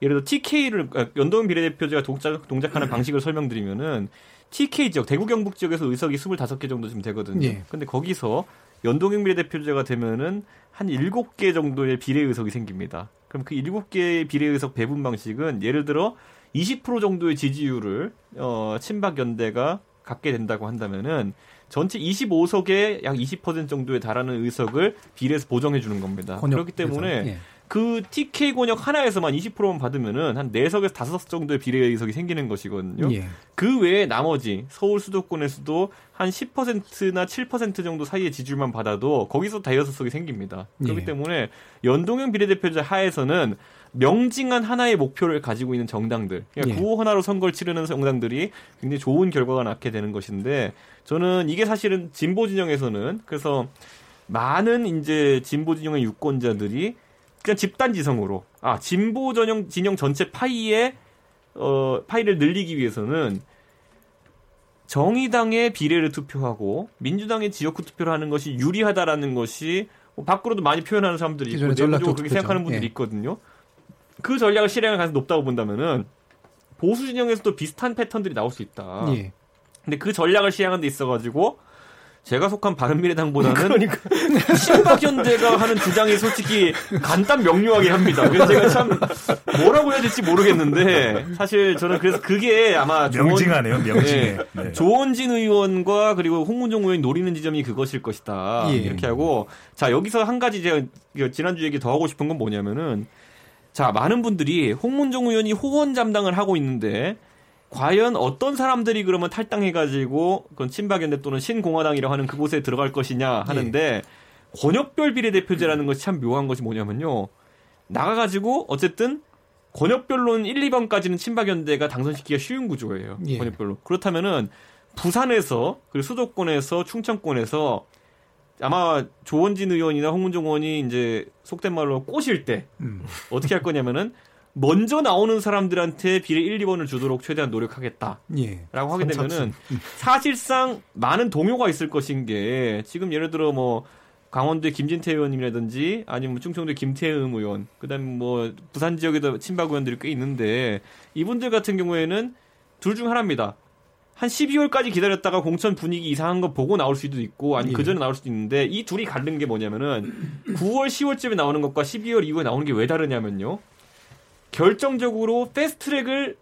예를 들어 TK를 아, 연동 비례대표제가 동작, 동작하는 방식을 설명드리면은 TK 지역 대구 경북 지역에서 의석이 25개 정도 좀 되거든요. 예. 근데 거기서 연동형 비례대표제가 되면은 한 7개 정도의 비례 의석이 생깁니다. 그럼 그 7개의 비례 의석 배분 방식은 예를 들어 20% 정도의 지지율을 어 친박 연대가 갖게 된다고 한다면은 전체 25석에 약 20% 정도에 달하는 의석을 비례해서 보정해 주는 겁니다. 그렇기 때문에 예. 그 TK 권역 하나에서만 20%만 받으면은 한 4석에서 5석 정도의 비례 의석이 생기는 것이거든요. 예. 그 외에 나머지 서울 수도권에서도 한 10%나 7% 정도 사이의 지지율만 받아도 거기서 다여섯 석이 생깁니다. 그렇기 예. 때문에 연동형 비례대표제 하에서는 명징한 하나의 목표를 가지고 있는 정당들, 그러니까 예. 구호 하나로 선거를 치르는 정당들이 굉장히 좋은 결과가 낳게 되는 것인데 저는 이게 사실은 진보 진영에서는 그래서 많은 이제 진보 진영의 유권자들이 그냥 집단 지성으로 아 진보 전형 진영 전체 파이에 어 파이를 늘리기 위해서는 정의당의 비례를 투표하고 민주당의 지역구 투표를 하는 것이 유리하다라는 것이 뭐 밖으로도 많이 표현하는 사람들이 있고 내부적으로 그렇게 생각하는 분들이 예. 있거든요. 그 전략을 실행할 가능성이 높다고 본다면은 보수 진영에서도 비슷한 패턴들이 나올 수 있다. 예. 근데 그 전략을 시행하는 데 있어가지고 제가 속한 바른미래당보다는 그러니까. [laughs] 신박현대가 하는 주장이 솔직히 간단 명료하게 합니다. 그래서 제가 참 뭐라고 해야 될지 모르겠는데 사실 저는 그래서 그게 아마 명징하네요. 명징해. 네. 네. 조원진 의원과 그리고 홍문종 의원이 노리는 지점이 그것일 것이다. 예. 이렇게 하고 자 여기서 한 가지 제가 지난주 얘기 더 하고 싶은 건 뭐냐면은 자 많은 분들이 홍문종 의원이 호원 담당을 하고 있는데 과연 어떤 사람들이 그러면 탈당해가지고 그건 친박연대 또는 신공화당이라고 하는 그곳에 들어갈 것이냐 하는데 예. 권역별 비례대표제라는 것이 참 묘한 것이 뭐냐면요. 나가가지고 어쨌든 권역별로는 1, 2번까지는 친박연대가 당선시키기가 쉬운 구조예요. 예. 권역별로. 그렇다면은 부산에서 그리고 수도권에서 충청권에서 아마 조원진 의원이나 홍문종 의원이 이제 속된 말로 꼬실 때 음. 어떻게 할 거냐면은 먼저 나오는 사람들한테 비례 1, 2번을 주도록 최대한 노력하겠다. 예. 라고 하게 되면은 음. 사실상 많은 동요가 있을 것인 게 지금 예를 들어 뭐 강원도의 김진태 의원님이라든지 아니면 충청도의 김태흠 의원, 그다음에 뭐 부산 지역에도 친박 의원들이 꽤 있는데 이분들 같은 경우에는 둘 중 하나입니다. 한 12월까지 기다렸다가 공천 분위기 이상한 거 보고 나올 수도 있고 아니 예. 그 전에 나올 수도 있는데 이 둘이 다른 게 뭐냐면은 9월 10월쯤에 나오는 것과 12월 이후에 나오는 게 왜 다르냐면요. 결정적으로 패스트트랙을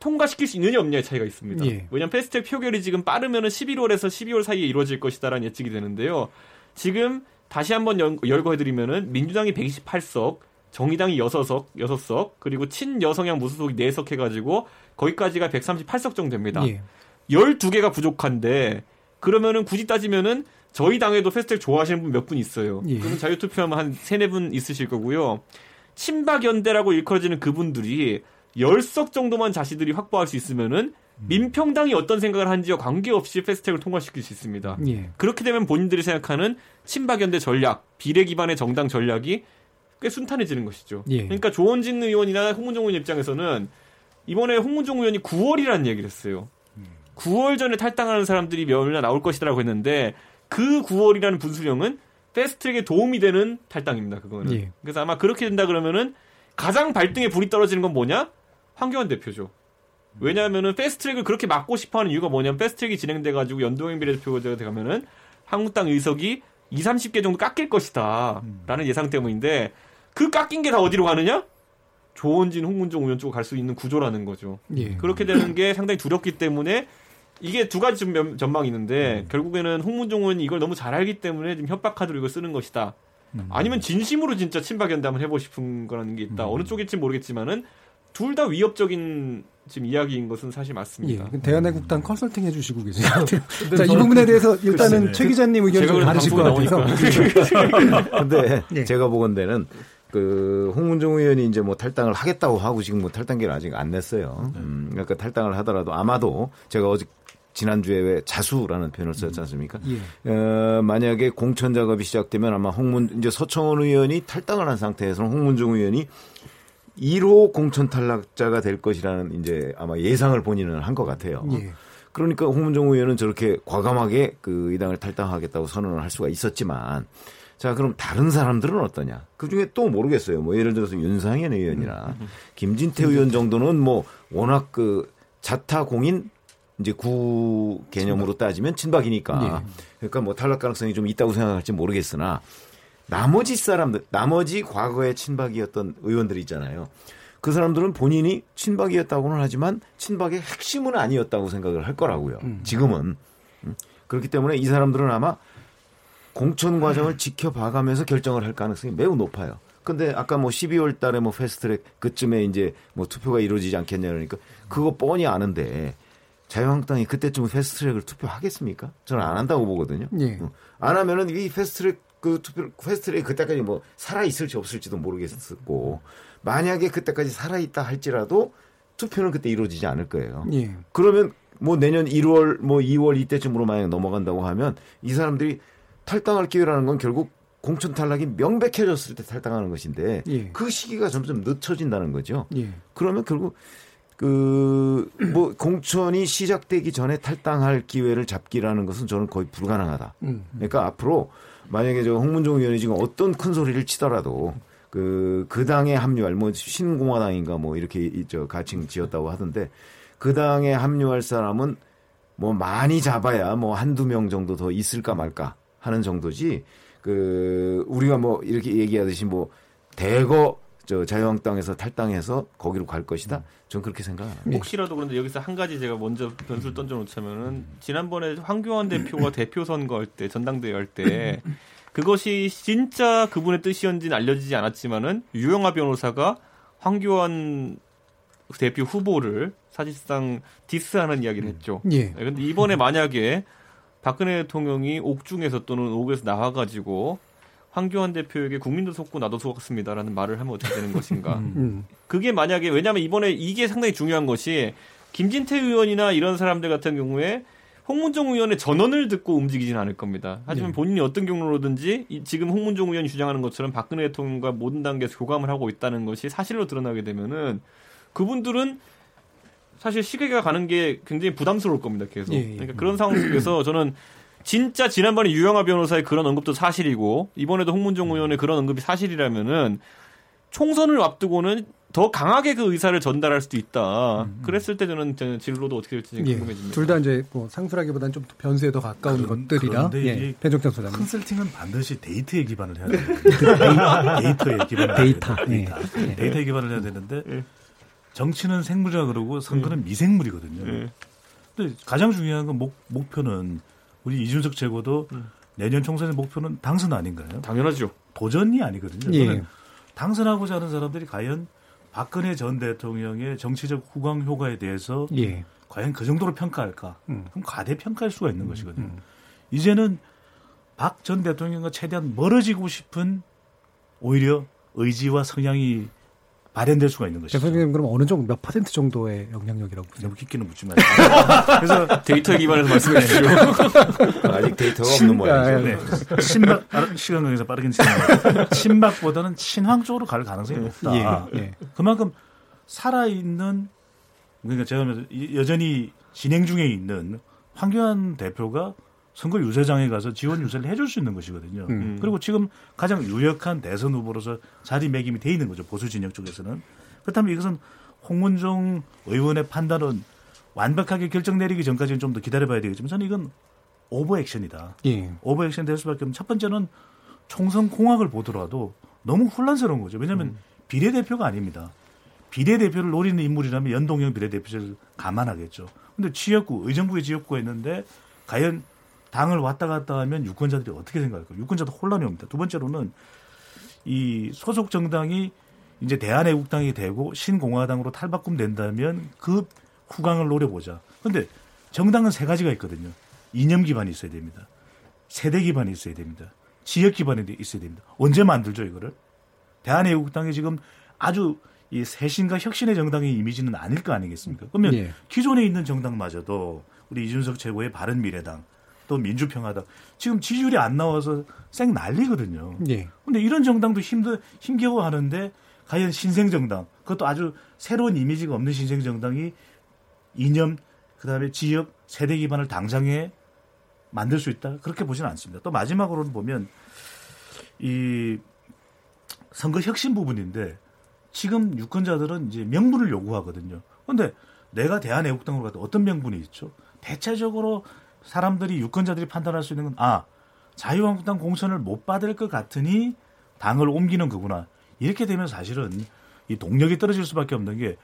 통과시킬 수 있느냐 없느냐의 차이가 있습니다. 예. 왜냐하면 패스트트랙 표결이 지금 빠르면은 11월에서 12월 사이에 이루어질 것이다라는 예측이 되는데요. 지금 다시 한번 열거해드리면은 민주당이 128석, 정의당이 6석, 6석, 그리고 친여성향 무소속이 4석 해가지고 거기까지가 138석 정도 됩니다. 예. 12개가 부족한데 그러면은 굳이 따지면은 저희 당에도 패스트트랙 좋아하시는 분 몇 분 있어요. 예. 그러면 자유투표하면 한 3, 4분 있으실 거고요. 친박연대라고 일컬어지는 그분들이 10석 정도만 자신들이 확보할 수 있으면은 민평당이 어떤 생각을 하는지와 관계없이 패스트트랙을 통과시킬 수 있습니다. 예. 그렇게 되면 본인들이 생각하는 친박연대 전략, 비례 기반의 정당 전략이 꽤 순탄해지는 것이죠. 예. 그러니까 조원진 의원이나 홍문종 의원 입장에서는 이번에 홍문종 의원이 9월이라는 얘기를 했어요. 9월 전에 탈당하는 사람들이 몇이나 나올 것이라고 했는데 그 9월이라는 분수령은 패스트트랙에 도움이 되는 탈당입니다. 그거는. 예. 그래서 아마 그렇게 된다 그러면은 가장 발등에 불이 떨어지는 건 뭐냐? 황교안 대표죠. 왜냐하면은 패스트트랙을 그렇게 막고 싶어하는 이유가 뭐냐면 패스트트랙이 진행돼가지고 연동형 비례대표가 되면은 한국당 의석이 2, 30개 정도 깎일 것이다라는 음. 예상 때문인데 그 깎인 게 다 어디로 가느냐? 조원진, 홍문종 의원 쪽으로 갈 수 있는 구조라는 거죠. 예. 그렇게 되는 게 상당히 두렵기 때문에 이게 두 가지 전망이 있는데 음. 결국에는 홍문종 의원이 이걸 너무 잘 알기 때문에 지금 협박 카드로 이걸 쓰는 것이다. 음. 아니면 진심으로 진짜 친박 연담을 해보고 싶은 거라는 게 있다. 음. 어느 쪽일지 모르겠지만은 둘 다 위협적인 지금 이야기인 것은 사실 맞습니다. 예, 대한애국당 컨설팅 해주시고 계세요. 자, [laughs] 이 부분에 대해서 일단은 최 기자님 의견이 좀 다르실 것 같아서. [laughs] 근데 예. 제가 보건대는 그 홍문종 의원이 이제 뭐 탈당을 하겠다고 하고 지금 뭐 탈당기를 아직 안 냈어요. 음, 그러니까 탈당을 하더라도 아마도 제가 어제 지난주에 왜 자수라는 표현을 썼지 않습니까? 예. 어, 만약에 공천 작업이 시작되면 아마 홍문 이제 서청원 의원이 탈당을 한 상태에서는 홍문종 의원이 1호 공천 탈락자가 될 것이라는 이제 아마 예상을 본인은 한 것 같아요. 예. 그러니까 홍문종 의원은 저렇게 과감하게 그 이 당을 탈당하겠다고 선언을 할 수가 있었지만 자 그럼 다른 사람들은 어떠냐? 그 중에 또 모르겠어요. 뭐 예를 들어서 윤상현 의원이나 음, 음, 음. 김진태 의원 정도는 뭐 워낙 그 자타 공인 이제 구 개념으로 따지면 친박이니까 네. 그러니까 뭐 탈락 가능성이 좀 있다고 생각할지 모르겠으나 나머지 사람들 나머지 과거에 친박이었던 의원들 있잖아요. 그 사람들은 본인이 친박이었다고는 하지만 친박의 핵심은 아니었다고 생각을 할 거라고요. 음. 지금은 음. 그렇기 때문에 이 사람들은 아마 공천 과정을 지켜봐가면서 결정을 할 가능성이 매우 높아요. 근데 아까 뭐 12월 달에 뭐 패스트트랙 그쯤에 이제 뭐 투표가 이루어지지 않겠냐 그러니까 그거 뻔히 아는데 자유한국당이 그때쯤 패스트트랙을 투표하겠습니까? 저는 안 한다고 보거든요. 예. 어. 안 하면은 이 패스트트랙 그 투표 패스트트랙 그때까지 뭐 살아 있을지 없을지도 모르겠었고 만약에 그때까지 살아 있다 할지라도 투표는 그때 이루어지지 않을 거예요. 예. 그러면 뭐 내년 1월 뭐 2월 이때쯤으로 만약 넘어간다고 하면 이 사람들이 탈당할 기회라는 건 결국 공천 탈락이 명백해졌을 때 탈당하는 것인데 예. 그 시기가 점점 늦춰진다는 거죠. 예. 그러면 결국 그, 뭐, 공천이 시작되기 전에 탈당할 기회를 잡기라는 것은 저는 거의 불가능하다. 음. 그러니까 앞으로 만약에 저 홍문종 의원이 지금 어떤 큰 소리를 치더라도 그, 그 당에 합류할, 뭐, 신공화당인가 뭐, 이렇게 저 가칭 지었다고 하던데 그 당에 합류할 사람은 뭐 많이 잡아야 뭐 한두 명 정도 더 있을까 말까 하는 정도지 그 우리가 뭐 이렇게 얘기하듯이 뭐 대거 저 자유한국당에서 탈당해서 거기로 갈 것이다. 전 그렇게 생각 안 합니다. 혹시라도 그런데 여기서 한 가지 제가 먼저 변수를 던져 놓자면은 지난번에 황교안 대표가 대표 선거할 때 전당대회 할 때 그것이 진짜 그분의 뜻이었는지는 알려지지 않았지만은 유영아 변호사가 황교안 대표 후보를 사실상 디스하는 이야기를 했죠. 예. 그런데 이번에 만약에 박근혜 대통령이 옥중에서 또는 옥에서 나와가지고 황교안 대표에게 국민도 속고 나도 속았습니다라는 말을 하면 어떻게 되는 것인가. [laughs] 음. 음. 그게 만약에 왜냐하면 이번에 이게 상당히 중요한 것이 김진태 의원이나 이런 사람들 같은 경우에 홍문종 의원의 전언을 듣고 움직이지는 않을 겁니다. 하지만 네. 본인이 어떤 경로로든지 지금 홍문종 의원이 주장하는 것처럼 박근혜 대통령과 모든 단계에서 교감을 하고 있다는 것이 사실로 드러나게 되면은 그분들은 사실 시계가 가는 게 굉장히 부담스러울 겁니다. 계속. 예, 예. 그러니까 그런 상황 속에서 저는 진짜 지난번에 유영아 변호사의 그런 언급도 사실이고 이번에도 홍문종 의원의 그런 언급이 사실이라면은 총선을 앞두고는 더 강하게 그 의사를 전달할 수도 있다. 음, 음. 그랬을 때 저는 진로도 어떻게 될지 예, 궁금해집니다. 둘 다 이제 뭐 상술하기보다는 좀 변수에 더 가까운 그런, 것들이라. 예, 배종찬 소장님. 컨설팅은 반드시 데이터에 기반을 해야 돼요. [laughs] 데이터에 기반을 데이터. 해야 데이터. 예. 데이터에 기반을 해야 되는데 예. 정치는 생물이라 그러고 선거는 음. 미생물이거든요. 음. 근데 가장 중요한 건 목, 목표는 우리 이준석 최고도 음. 내년 총선의 목표는 당선 아닌가요? 당연하죠. 도전이 아니거든요. 예. 당선하고자 하는 사람들이 과연 박근혜 전 대통령의 정치적 후광 효과에 대해서 예. 과연 그 정도로 평가할까? 음. 그럼 과대평가할 수가 있는 음. 것이거든요. 음. 이제는 박 전 대통령과 최대한 멀어지고 싶은 오히려 의지와 성향이 발현될 수가 있는 것이죠. 대표님 그럼 어느 정도 몇 퍼센트 정도의 영향력이라고 보세요? 너무 깊게는 묻지 마요. [laughs] 그래서 데이터 기반에서 말씀해 주시죠. [laughs] 아직 데이터가 없는 모양이죠. 네. 신박 시간 관계에서 빠르게 진행. 신박보다는 친황 쪽으로 갈 가능성이 높다. 예, 예. 그만큼 살아 있는 그러니까 제가 여전히 진행 중에 있는 황교안 대표가 선거 유세장에 가서 지원 유세를 해줄 수 있는 것이거든요. 음. 그리고 지금 가장 유력한 대선 후보로서 자리매김이 돼 있는 거죠. 보수 진영 쪽에서는. 그렇다면 이것은 홍문종 의원의 판단은 완벽하게 결정 내리기 전까지는 좀 더 기다려봐야 되겠지만 저는 이건 오버 액션이다. 예. 오버 액션 될 수밖에 없는 첫 번째는 총선 공학을 보더라도 너무 혼란스러운 거죠. 왜냐하면 음. 비례대표가 아닙니다. 비례대표를 노리는 인물이라면 연동형 비례대표를 감안하겠죠. 근데 지역구, 의정부의 지역구가 있는데 과연 당을 왔다 갔다 하면 유권자들이 어떻게 생각할까요? 유권자도 혼란이 옵니다. 두 번째로는 이 소속 정당이 이제 대한애국당이 되고 신공화당으로 탈바꿈 된다면 그 후광을 노려보자. 그런데 정당은 세 가지가 있거든요. 이념 기반이 있어야 됩니다. 세대 기반이 있어야 됩니다. 지역 기반이 있어야 됩니다. 언제 만들죠, 이거를? 대한애국당이 지금 아주 이 새신과 혁신의 정당의 이미지는 아닐 거 아니겠습니까? 그러면 예. 기존에 있는 정당마저도 우리 이준석 최고의 바른미래당 또 민주평화당 지금 지지율이 안 나와서 쌩 난리거든요. 예. 근데 이런 정당도 힘들 힘겨워하는데 과연 신생 정당 그것도 아주 새로운 이미지가 없는 신생 정당이 이념 그다음에 지역 세대 기반을 당장에 만들 수 있다 그렇게 보지는 않습니다. 또 마지막으로는 보면 이 선거 혁신 부분인데 지금 유권자들은 이제 명분을 요구하거든요. 그런데 내가 대한애국당으로 가도 어떤 명분이 있죠? 대체적으로 사람들이 유권자들이 판단할 수 있는 건 아, 자유한국당 공천을 못 받을 것 같으니 당을 옮기는 거구나. 이렇게 되면 사실은 이 동력이 떨어질 수밖에 없는 게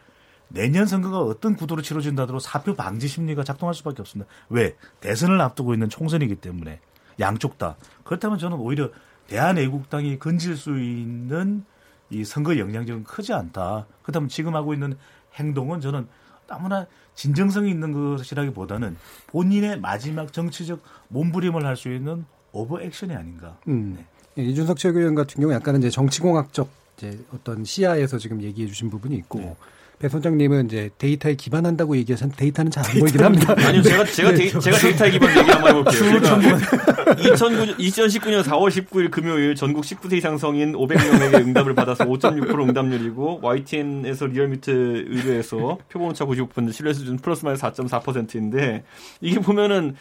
내년 선거가 어떤 구도로 치러진다 하더라도 사표 방지 심리가 작동할 수밖에 없습니다. 왜? 대선을 앞두고 있는 총선이기 때문에 양쪽 다. 그렇다면 저는 오히려 대한애국당이 건질 수 있는 이 선거 영향력은 크지 않다. 그렇다면 지금 하고 있는 행동은 저는 너무나 진정성이 있는 것이라기보다는 본인의 마지막 정치적 몸부림을 할 수 있는 오버 액션이 아닌가. 음. 네. 예, 이준석 최고위원 같은 경우 약간은 이제 정치공학적 이제 어떤 시야에서 지금 얘기해 주신 부분이 있고 네. 배 소장님은 이제 데이터에 기반한다고 얘기하셨는데 데이터는 잘 안 보이긴 합니다. [laughs] 아니요, 제가 제가 네. 데이, 제가 데이터에 기반 얘기 한번 해볼게요. 그러니까 2009, 2019년 4월 19일 금요일 전국 19세 이상 성인 500명에게 응답을 받아서 5.6% 응답률이고 YTN에서 리얼미터 의뢰해서 표본오차 95% 신뢰 수준 플러스 마이너스 4.4%인데 이게 보면은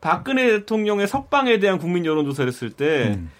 박근혜 대통령의 석방에 대한 국민 여론조사를 했을 때. 음.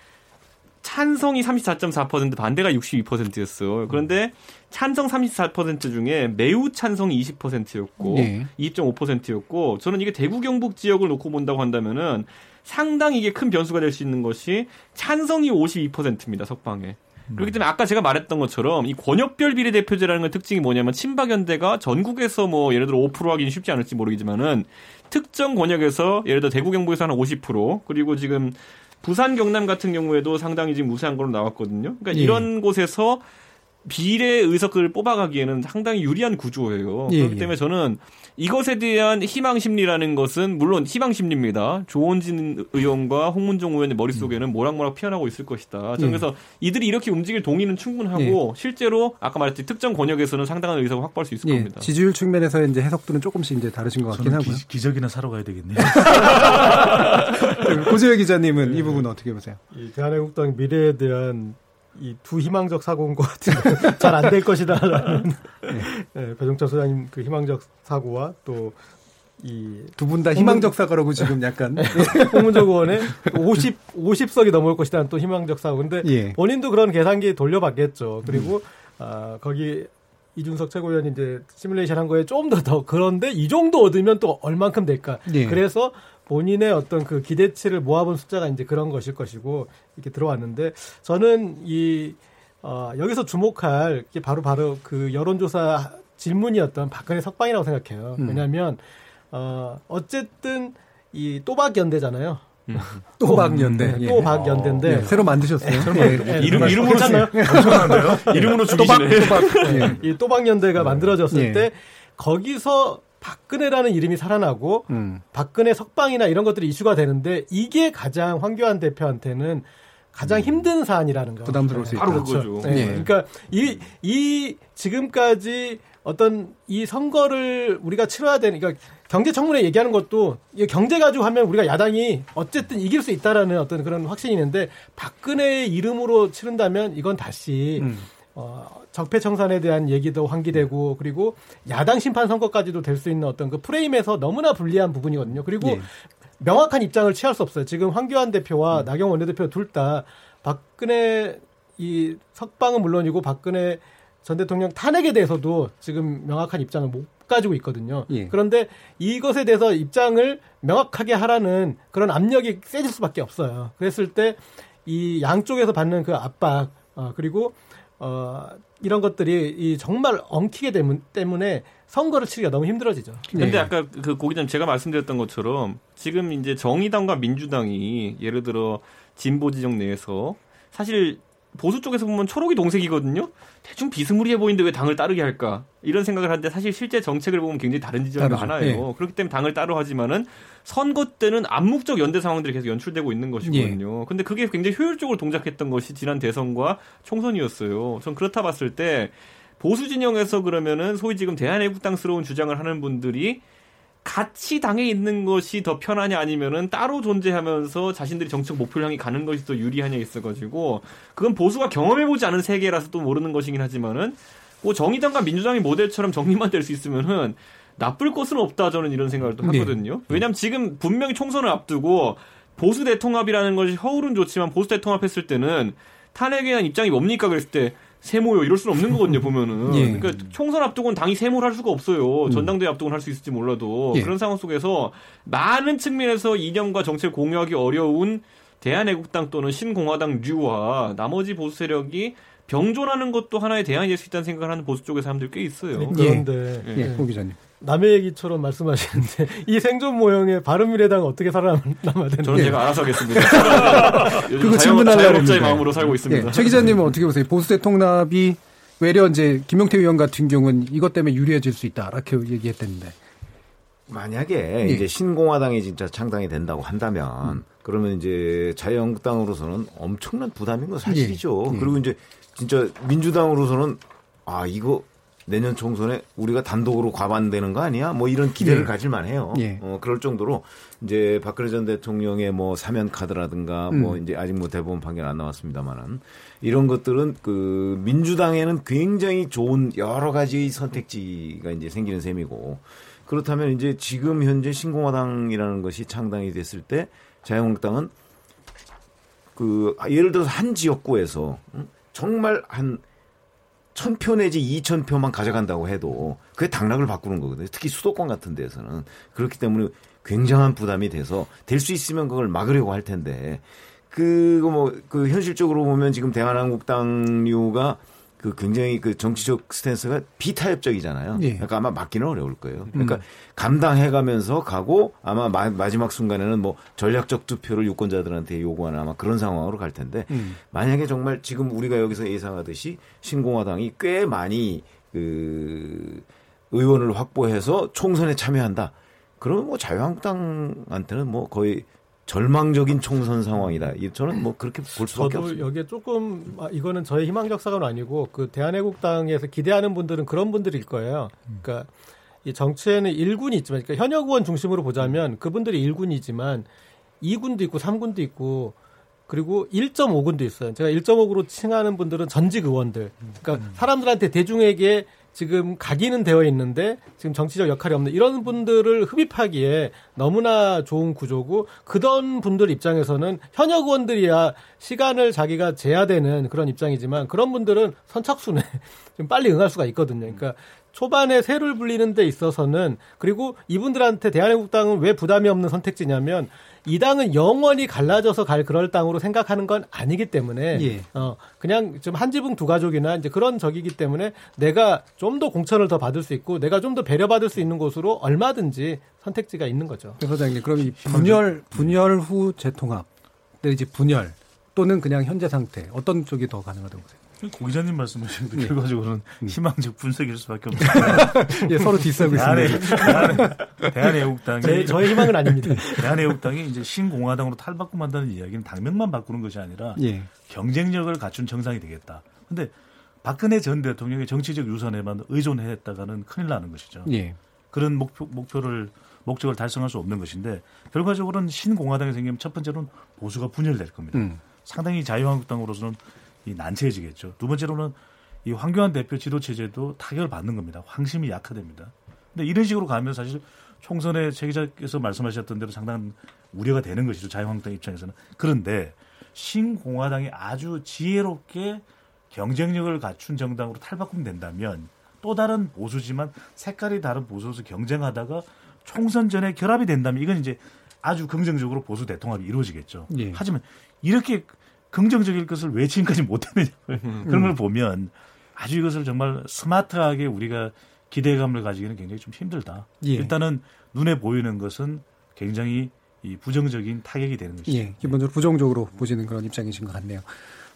찬성이 34.4% 반대가 62%였어. 그런데 찬성 34% 중에 매우 찬성이 20%였고 네. 2.5%였고 저는 이게 대구 경북 지역을 놓고 본다고 한다면은 상당히 이게 큰 변수가 될 수 있는 것이 찬성이 52%입니다. 석방에. 그렇기 때문에 아까 제가 말했던 것처럼 이 권역별 비례대표제라는 건 특징이 뭐냐면 친박연대가 전국에서 뭐 예를 들어 5% 하기는 쉽지 않을지 모르겠지만은 특정 권역에서 예를 들어 대구 경북에서 한 50% 그리고 지금 부산 경남 같은 경우에도 상당히 지금 우세한 걸로 나왔거든요. 그러니까 예. 이런 곳에서 비례 의석을 뽑아가기에는 상당히 유리한 구조예요. 예, 그렇기 예. 때문에 저는 이것에 대한 희망 심리라는 것은 물론 희망 심리입니다. 조원진 의원과 홍문종 의원의 머릿속에는 모락모락 피어나고 있을 것이다. 저는 예. 그래서 이들이 이렇게 움직일 동의는 충분하고 예. 실제로 아까 말했듯이 특정 권역에서는 상당한 의석을 확보할 수 있을 예. 겁니다. 지지율 측면에서 이제 해석들은 조금씩 이제 다르신 것 같긴 하고요. 기, 적이나 사러 가야 되겠네요. [laughs] 고재혁 기자님은 이 부분 어떻게 보세요? 이 대한민국당 미래에 대한 이 두 희망적 사고인 것 같은데 [laughs] 잘 안 될 것이다라는 네. 네, 배종철 소장님 그 희망적 사고와 또 이두분다 희망적 사고라고 지금 약간 홍문적 의원의 50 50석이 넘을 것이다는 또 희망적 사고. 근데 예. 본인도 그런 계산기 돌려봤겠죠. 그리고 음. 아 거기 이준석 최고위원이 이제 시뮬레이션 한 거에 좀 더 더 그런데 이 정도 얻으면 또 얼만큼 될까? 예. 그래서 본인의 어떤 그 기대치를 모아본 숫자가 이제 그런 것일 것이고 이렇게 들어왔는데 저는 이 어, 여기서 주목할 게 바로 바로 그 여론조사 질문이었던 박근혜 석방이라고 생각해요. 음. 왜냐하면 어, 어쨌든 이 또박 연대잖아요. 음. 또박 연대. 네, 또박 연대인데 어, 네, 새로 만드셨어요. 네, 네, 이름 이름으로 잖아요 엄청난데요. 이름으로 죽이시네. 또박, 또박, 이 또박 연대가 만들어졌을 때 거기서 박근혜라는 이름이 살아나고 음. 박근혜 석방이나 이런 것들이 이슈가 되는데 이게 가장 황교안 대표한테는 가장 음. 힘든 사안이라는 거. 부담스러울 수 있다. 바로 그렇죠. 그거죠. 네. 네. 그러니까 이, 이 지금까지 어떤 이 선거를 우리가 치러야 되는, 그러니까 경제청문회 얘기하는 것도 경제 가지고 하면 우리가 야당이 어쨌든 이길 수 있다라는 어떤 그런 확신이 있는데 박근혜의 이름으로 치른다면 이건 다시 음. 어, 적폐청산에 대한 얘기도 환기되고 그리고 야당 심판 선거까지도 될 수 있는 어떤 그 프레임에서 너무나 불리한 부분이거든요. 그리고 예. 명확한 입장을 취할 수 없어요. 지금 황교안 대표와 음. 나경 원내대표 둘 다 박근혜 이 석방은 물론이고 박근혜 전 대통령 탄핵에 대해서도 지금 명확한 입장을 못 가지고 있거든요. 예. 그런데 이것에 대해서 입장을 명확하게 하라는 그런 압력이 세질 수밖에 없어요. 그랬을 때 이 양쪽에서 받는 그 압박 어, 그리고 어, 이런 것들이 이 정말 엉키게 되문, 때문에 선거를 치기가 너무 힘들어지죠. 근데 네. 아까 그 고기자님 제가 말씀드렸던 것처럼 지금 이제 정의당과 민주당이 예를 들어 진보 지정 내에서 사실 보수 쪽에서 보면 초록이 동색이거든요. 대충 비스무리해 보이는데 왜 당을 따르게 할까? 이런 생각을 하는데 사실 실제 정책을 보면 굉장히 다른 지점이 다르죠. 많아요. 예. 그렇기 때문에 당을 따로 하지만은 선거 때는 암묵적 연대 상황들이 계속 연출되고 있는 것이거든요. 예. 근데 그게 굉장히 효율적으로 동작했던 것이 지난 대선과 총선이었어요. 전 그렇다 봤을 때 보수 진영에서 그러면은 소위 지금 대한애국당스러운 주장을 하는 분들이 같이 당에 있는 것이 더 편하냐 아니면은 따로 존재하면서 자신들이 정책 목표를 향해 가는 것이 더 유리하냐 있어가지고 그건 보수가 경험해보지 않은 세계라서 또 모르는 것이긴 하지만은 뭐 정의당과 민주당이 모델처럼 정리만 될 수 있으면은 나쁠 것은 없다 저는 이런 생각을 또 네. 하거든요. 네. 왜냐하면 지금 분명히 총선을 앞두고 보수 대통합이라는 것이 허울은 좋지만 보수 대통합했을 때는 탄핵에 대한 입장이 뭡니까 그랬을 때 세모요 이럴 수는 없는 거거든요 보면은 [laughs] 예. 그러니까 총선 앞두고는 당이 세모를 할 수가 없어요 음. 전당대회 앞두고는 할 수 있을지 몰라도 예. 그런 상황 속에서 많은 측면에서 이념과 정책을 공유하기 어려운 대한애국당 또는 신공화당 류와 나머지 보수 세력이 병존하는 것도 하나의 대안이 될 수 있다는 생각을 하는 보수 쪽의 사람들 꽤 있어요. 그런데 예, 예. 예. 기자님. 남의 얘기처럼 말씀하시는데 [laughs] 이 생존 모형의 바른미래당 어떻게 살아남아야 되는지 저는 제가 알아서 하겠습니다. [laughs] 그거 질문하려고 자의 마음으로 살고 있습니다. 예, 최 기자님은 어떻게 보세요? 보수대 통합이 외려 이제 김용태 의원 같은 경우는 이것 때문에 유리해질 수 있다 이렇게 얘기했다는데 만약에 예. 이제 신공화당이 진짜 창당이 된다고 한다면 음. 그러면 이제 자유한국당으로서는 엄청난 부담인 건 사실이죠. 예. 예. 그리고 이제 진짜 민주당으로서는 아 이거 내년 총선에 우리가 단독으로 과반되는 거 아니야? 뭐 이런 기대를 예. 가질만 해요. 예. 어, 그럴 정도로 이제 박근혜 전 대통령의 뭐 사면 카드라든가 음. 뭐 이제 아직 뭐 대법원 판결 안 나왔습니다만은 이런 것들은 그 민주당에는 굉장히 좋은 여러 가지 선택지가 이제 생기는 셈이고 그렇다면 이제 지금 현재 신공화당이라는 것이 창당이 됐을 때 자유한국당은 그 예를 들어서 한 지역구에서 정말 한 천표 내지 이천 표만 가져간다고 해도 그게 당락을 바꾸는 거거든요. 특히 수도권 같은 데서는 그렇기 때문에 굉장한 부담이 돼서 될 수 있으면 그걸 막으려고 할 텐데 그거 뭐 그 현실적으로 보면 지금 대한한국당류가 그 굉장히 그 정치적 스탠스가 비타협적이잖아요. 예. 그러니까 아마 막기는 어려울 거예요. 그러니까 음. 감당해가면서 가고 아마 마, 지막 순간에는 뭐 전략적 투표를 유권자들한테 요구하는 아마 그런 상황으로 갈 텐데 음. 만약에 정말 지금 우리가 여기서 예상하듯이 신공화당이 꽤 많이 그 의원을 확보해서 총선에 참여한다. 그러면 뭐 자유한국당한테는 뭐 거의 절망적인 총선 상황이다. 저는 뭐 그렇게 볼 수밖에 없습니다. 여기에 조금 아, 이거는 저의 희망 적 사과는 아니고 그 대한애국당에서 기대하는 분들은 그런 분들일 거예요. 그러니까 이 정치에는 1군이 있지만 그러니까 현역 의원 중심으로 보자면 그분들이 1군이지만 2군도 있고 3군도 있고 그리고 1.5군도 있어요. 제가 1.5구로 칭하는 분들은 전직 의원들. 그러니까 사람들한테 대중에게 지금 각인은 되어 있는데 지금 정치적 역할이 없는 이런 분들을 흡입하기에 너무나 좋은 구조고 그던 분들 입장에서는 현역 의원들이야 시간을 자기가 재야 되는 그런 입장이지만 그런 분들은 선착순에 [laughs] 좀 빨리 응할 수가 있거든요. 그러니까 초반에 새를 불리는 데 있어서는 그리고 이분들한테 대한민국당은 왜 부담이 없는 선택지냐면 이 당은 영원히 갈라져서 갈 그럴 당으로 생각하는 건 아니기 때문에 예. 어 그냥 좀 한 지붕 두 가족이나 이제 그런 적이기 때문에 내가 좀 더 공천을 더 받을 수 있고 내가 좀 더 배려받을 수 있는 곳으로 얼마든지 선택지가 있는 거죠. 회장님 그럼 이 분열 분열 후 재통합, 이제 분열 또는 그냥 현재 상태 어떤 쪽이 더 가능하다고 보세요? 고 기자님 말씀하신 그 네. 결과적으로는 음. 희망적 분석일 수밖에 없습니다. [laughs] 예, 서로 뒤싸고 있습니다. 대한애국당이 제, 저의 희망은 아닙니다. 대한애국당이 이제 신공화당으로 탈바꿈한다는 이야기는 당명만 바꾸는 것이 아니라 예. 경쟁력을 갖춘 정상이 되겠다. 근데 박근혜 전 대통령의 정치적 유선에만 의존했다가는 큰일 나는 것이죠. 예. 그런 목표, 목표를 목적을 달성할 수 없는 것인데 결과적으로는 신공화당이 생기면 첫 번째로는 보수가 분열될 겁니다. 음. 상당히 자유한국당으로서는 이 난처해지겠죠. 두 번째로는 이 황교안 대표 지도 체제도 타격을 받는 겁니다. 황심이 약화됩니다. 근데 이런 식으로 가면 사실 총선에 최 기자께서 말씀하셨던 대로 상당한 우려가 되는 것이죠. 자유한국당 입장에서는. 그런데 신공화당이 아주 지혜롭게 경쟁력을 갖춘 정당으로 탈바꿈된다면 또 다른 보수지만 색깔이 다른 보수로서 경쟁하다가 총선 전에 결합이 된다면 이건 이제 아주 긍정적으로 보수 대통합이 이루어지겠죠. 예. 하지만 이렇게 긍정적일 것을 왜 지금까지 못했느냐 음. 그런 걸 보면 아주 이것을 정말 스마트하게 우리가 기대감을 가지기는 굉장히 좀 힘들다. 예. 일단은 눈에 보이는 것은 굉장히 이 부정적인 타격이 되는 것이죠. 예, 기본적으로 부정적으로 보시는 그런 입장이신 것 같네요.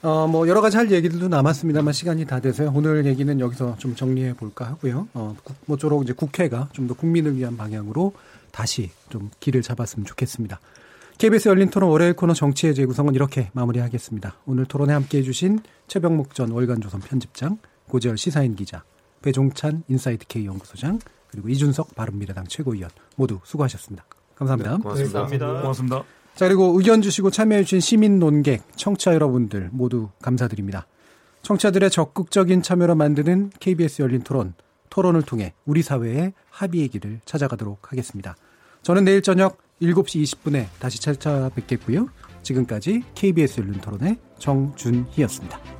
어, 뭐 여러 가지 할 얘기들도 남았습니다만 시간이 다 돼서요. 오늘 얘기는 여기서 좀 정리해 볼까 하고요. 어, 모쪼록 이제 국회가 좀 더 국민을 위한 방향으로 다시 좀 길을 잡았으면 좋겠습니다. KBS 열린 토론 월요일 코너 정치의 재구성은 이렇게 마무리하겠습니다. 오늘 토론에 함께해 주신 최병목 전 월간조선 편집장, 고재열 시사인 기자, 배종찬 인사이트 K 연구소장, 그리고 이준석 바른미래당 최고위원 모두 수고하셨습니다. 감사합니다. 네, 고맙습니다. 고맙습니다. 고맙습니다. 자, 그리고 의견 주시고 참여해 주신 시민 논객, 청취자 여러분들 모두 감사드립니다. 청취자들의 적극적인 참여로 만드는 KBS 열린 토론, 토론을 통해 우리 사회의 합의의 길을 찾아가도록 하겠습니다. 저는 내일 저녁 7시 20분에 다시 찾아뵙겠고요. 지금까지 KBS 열린 토론의 정준희였습니다.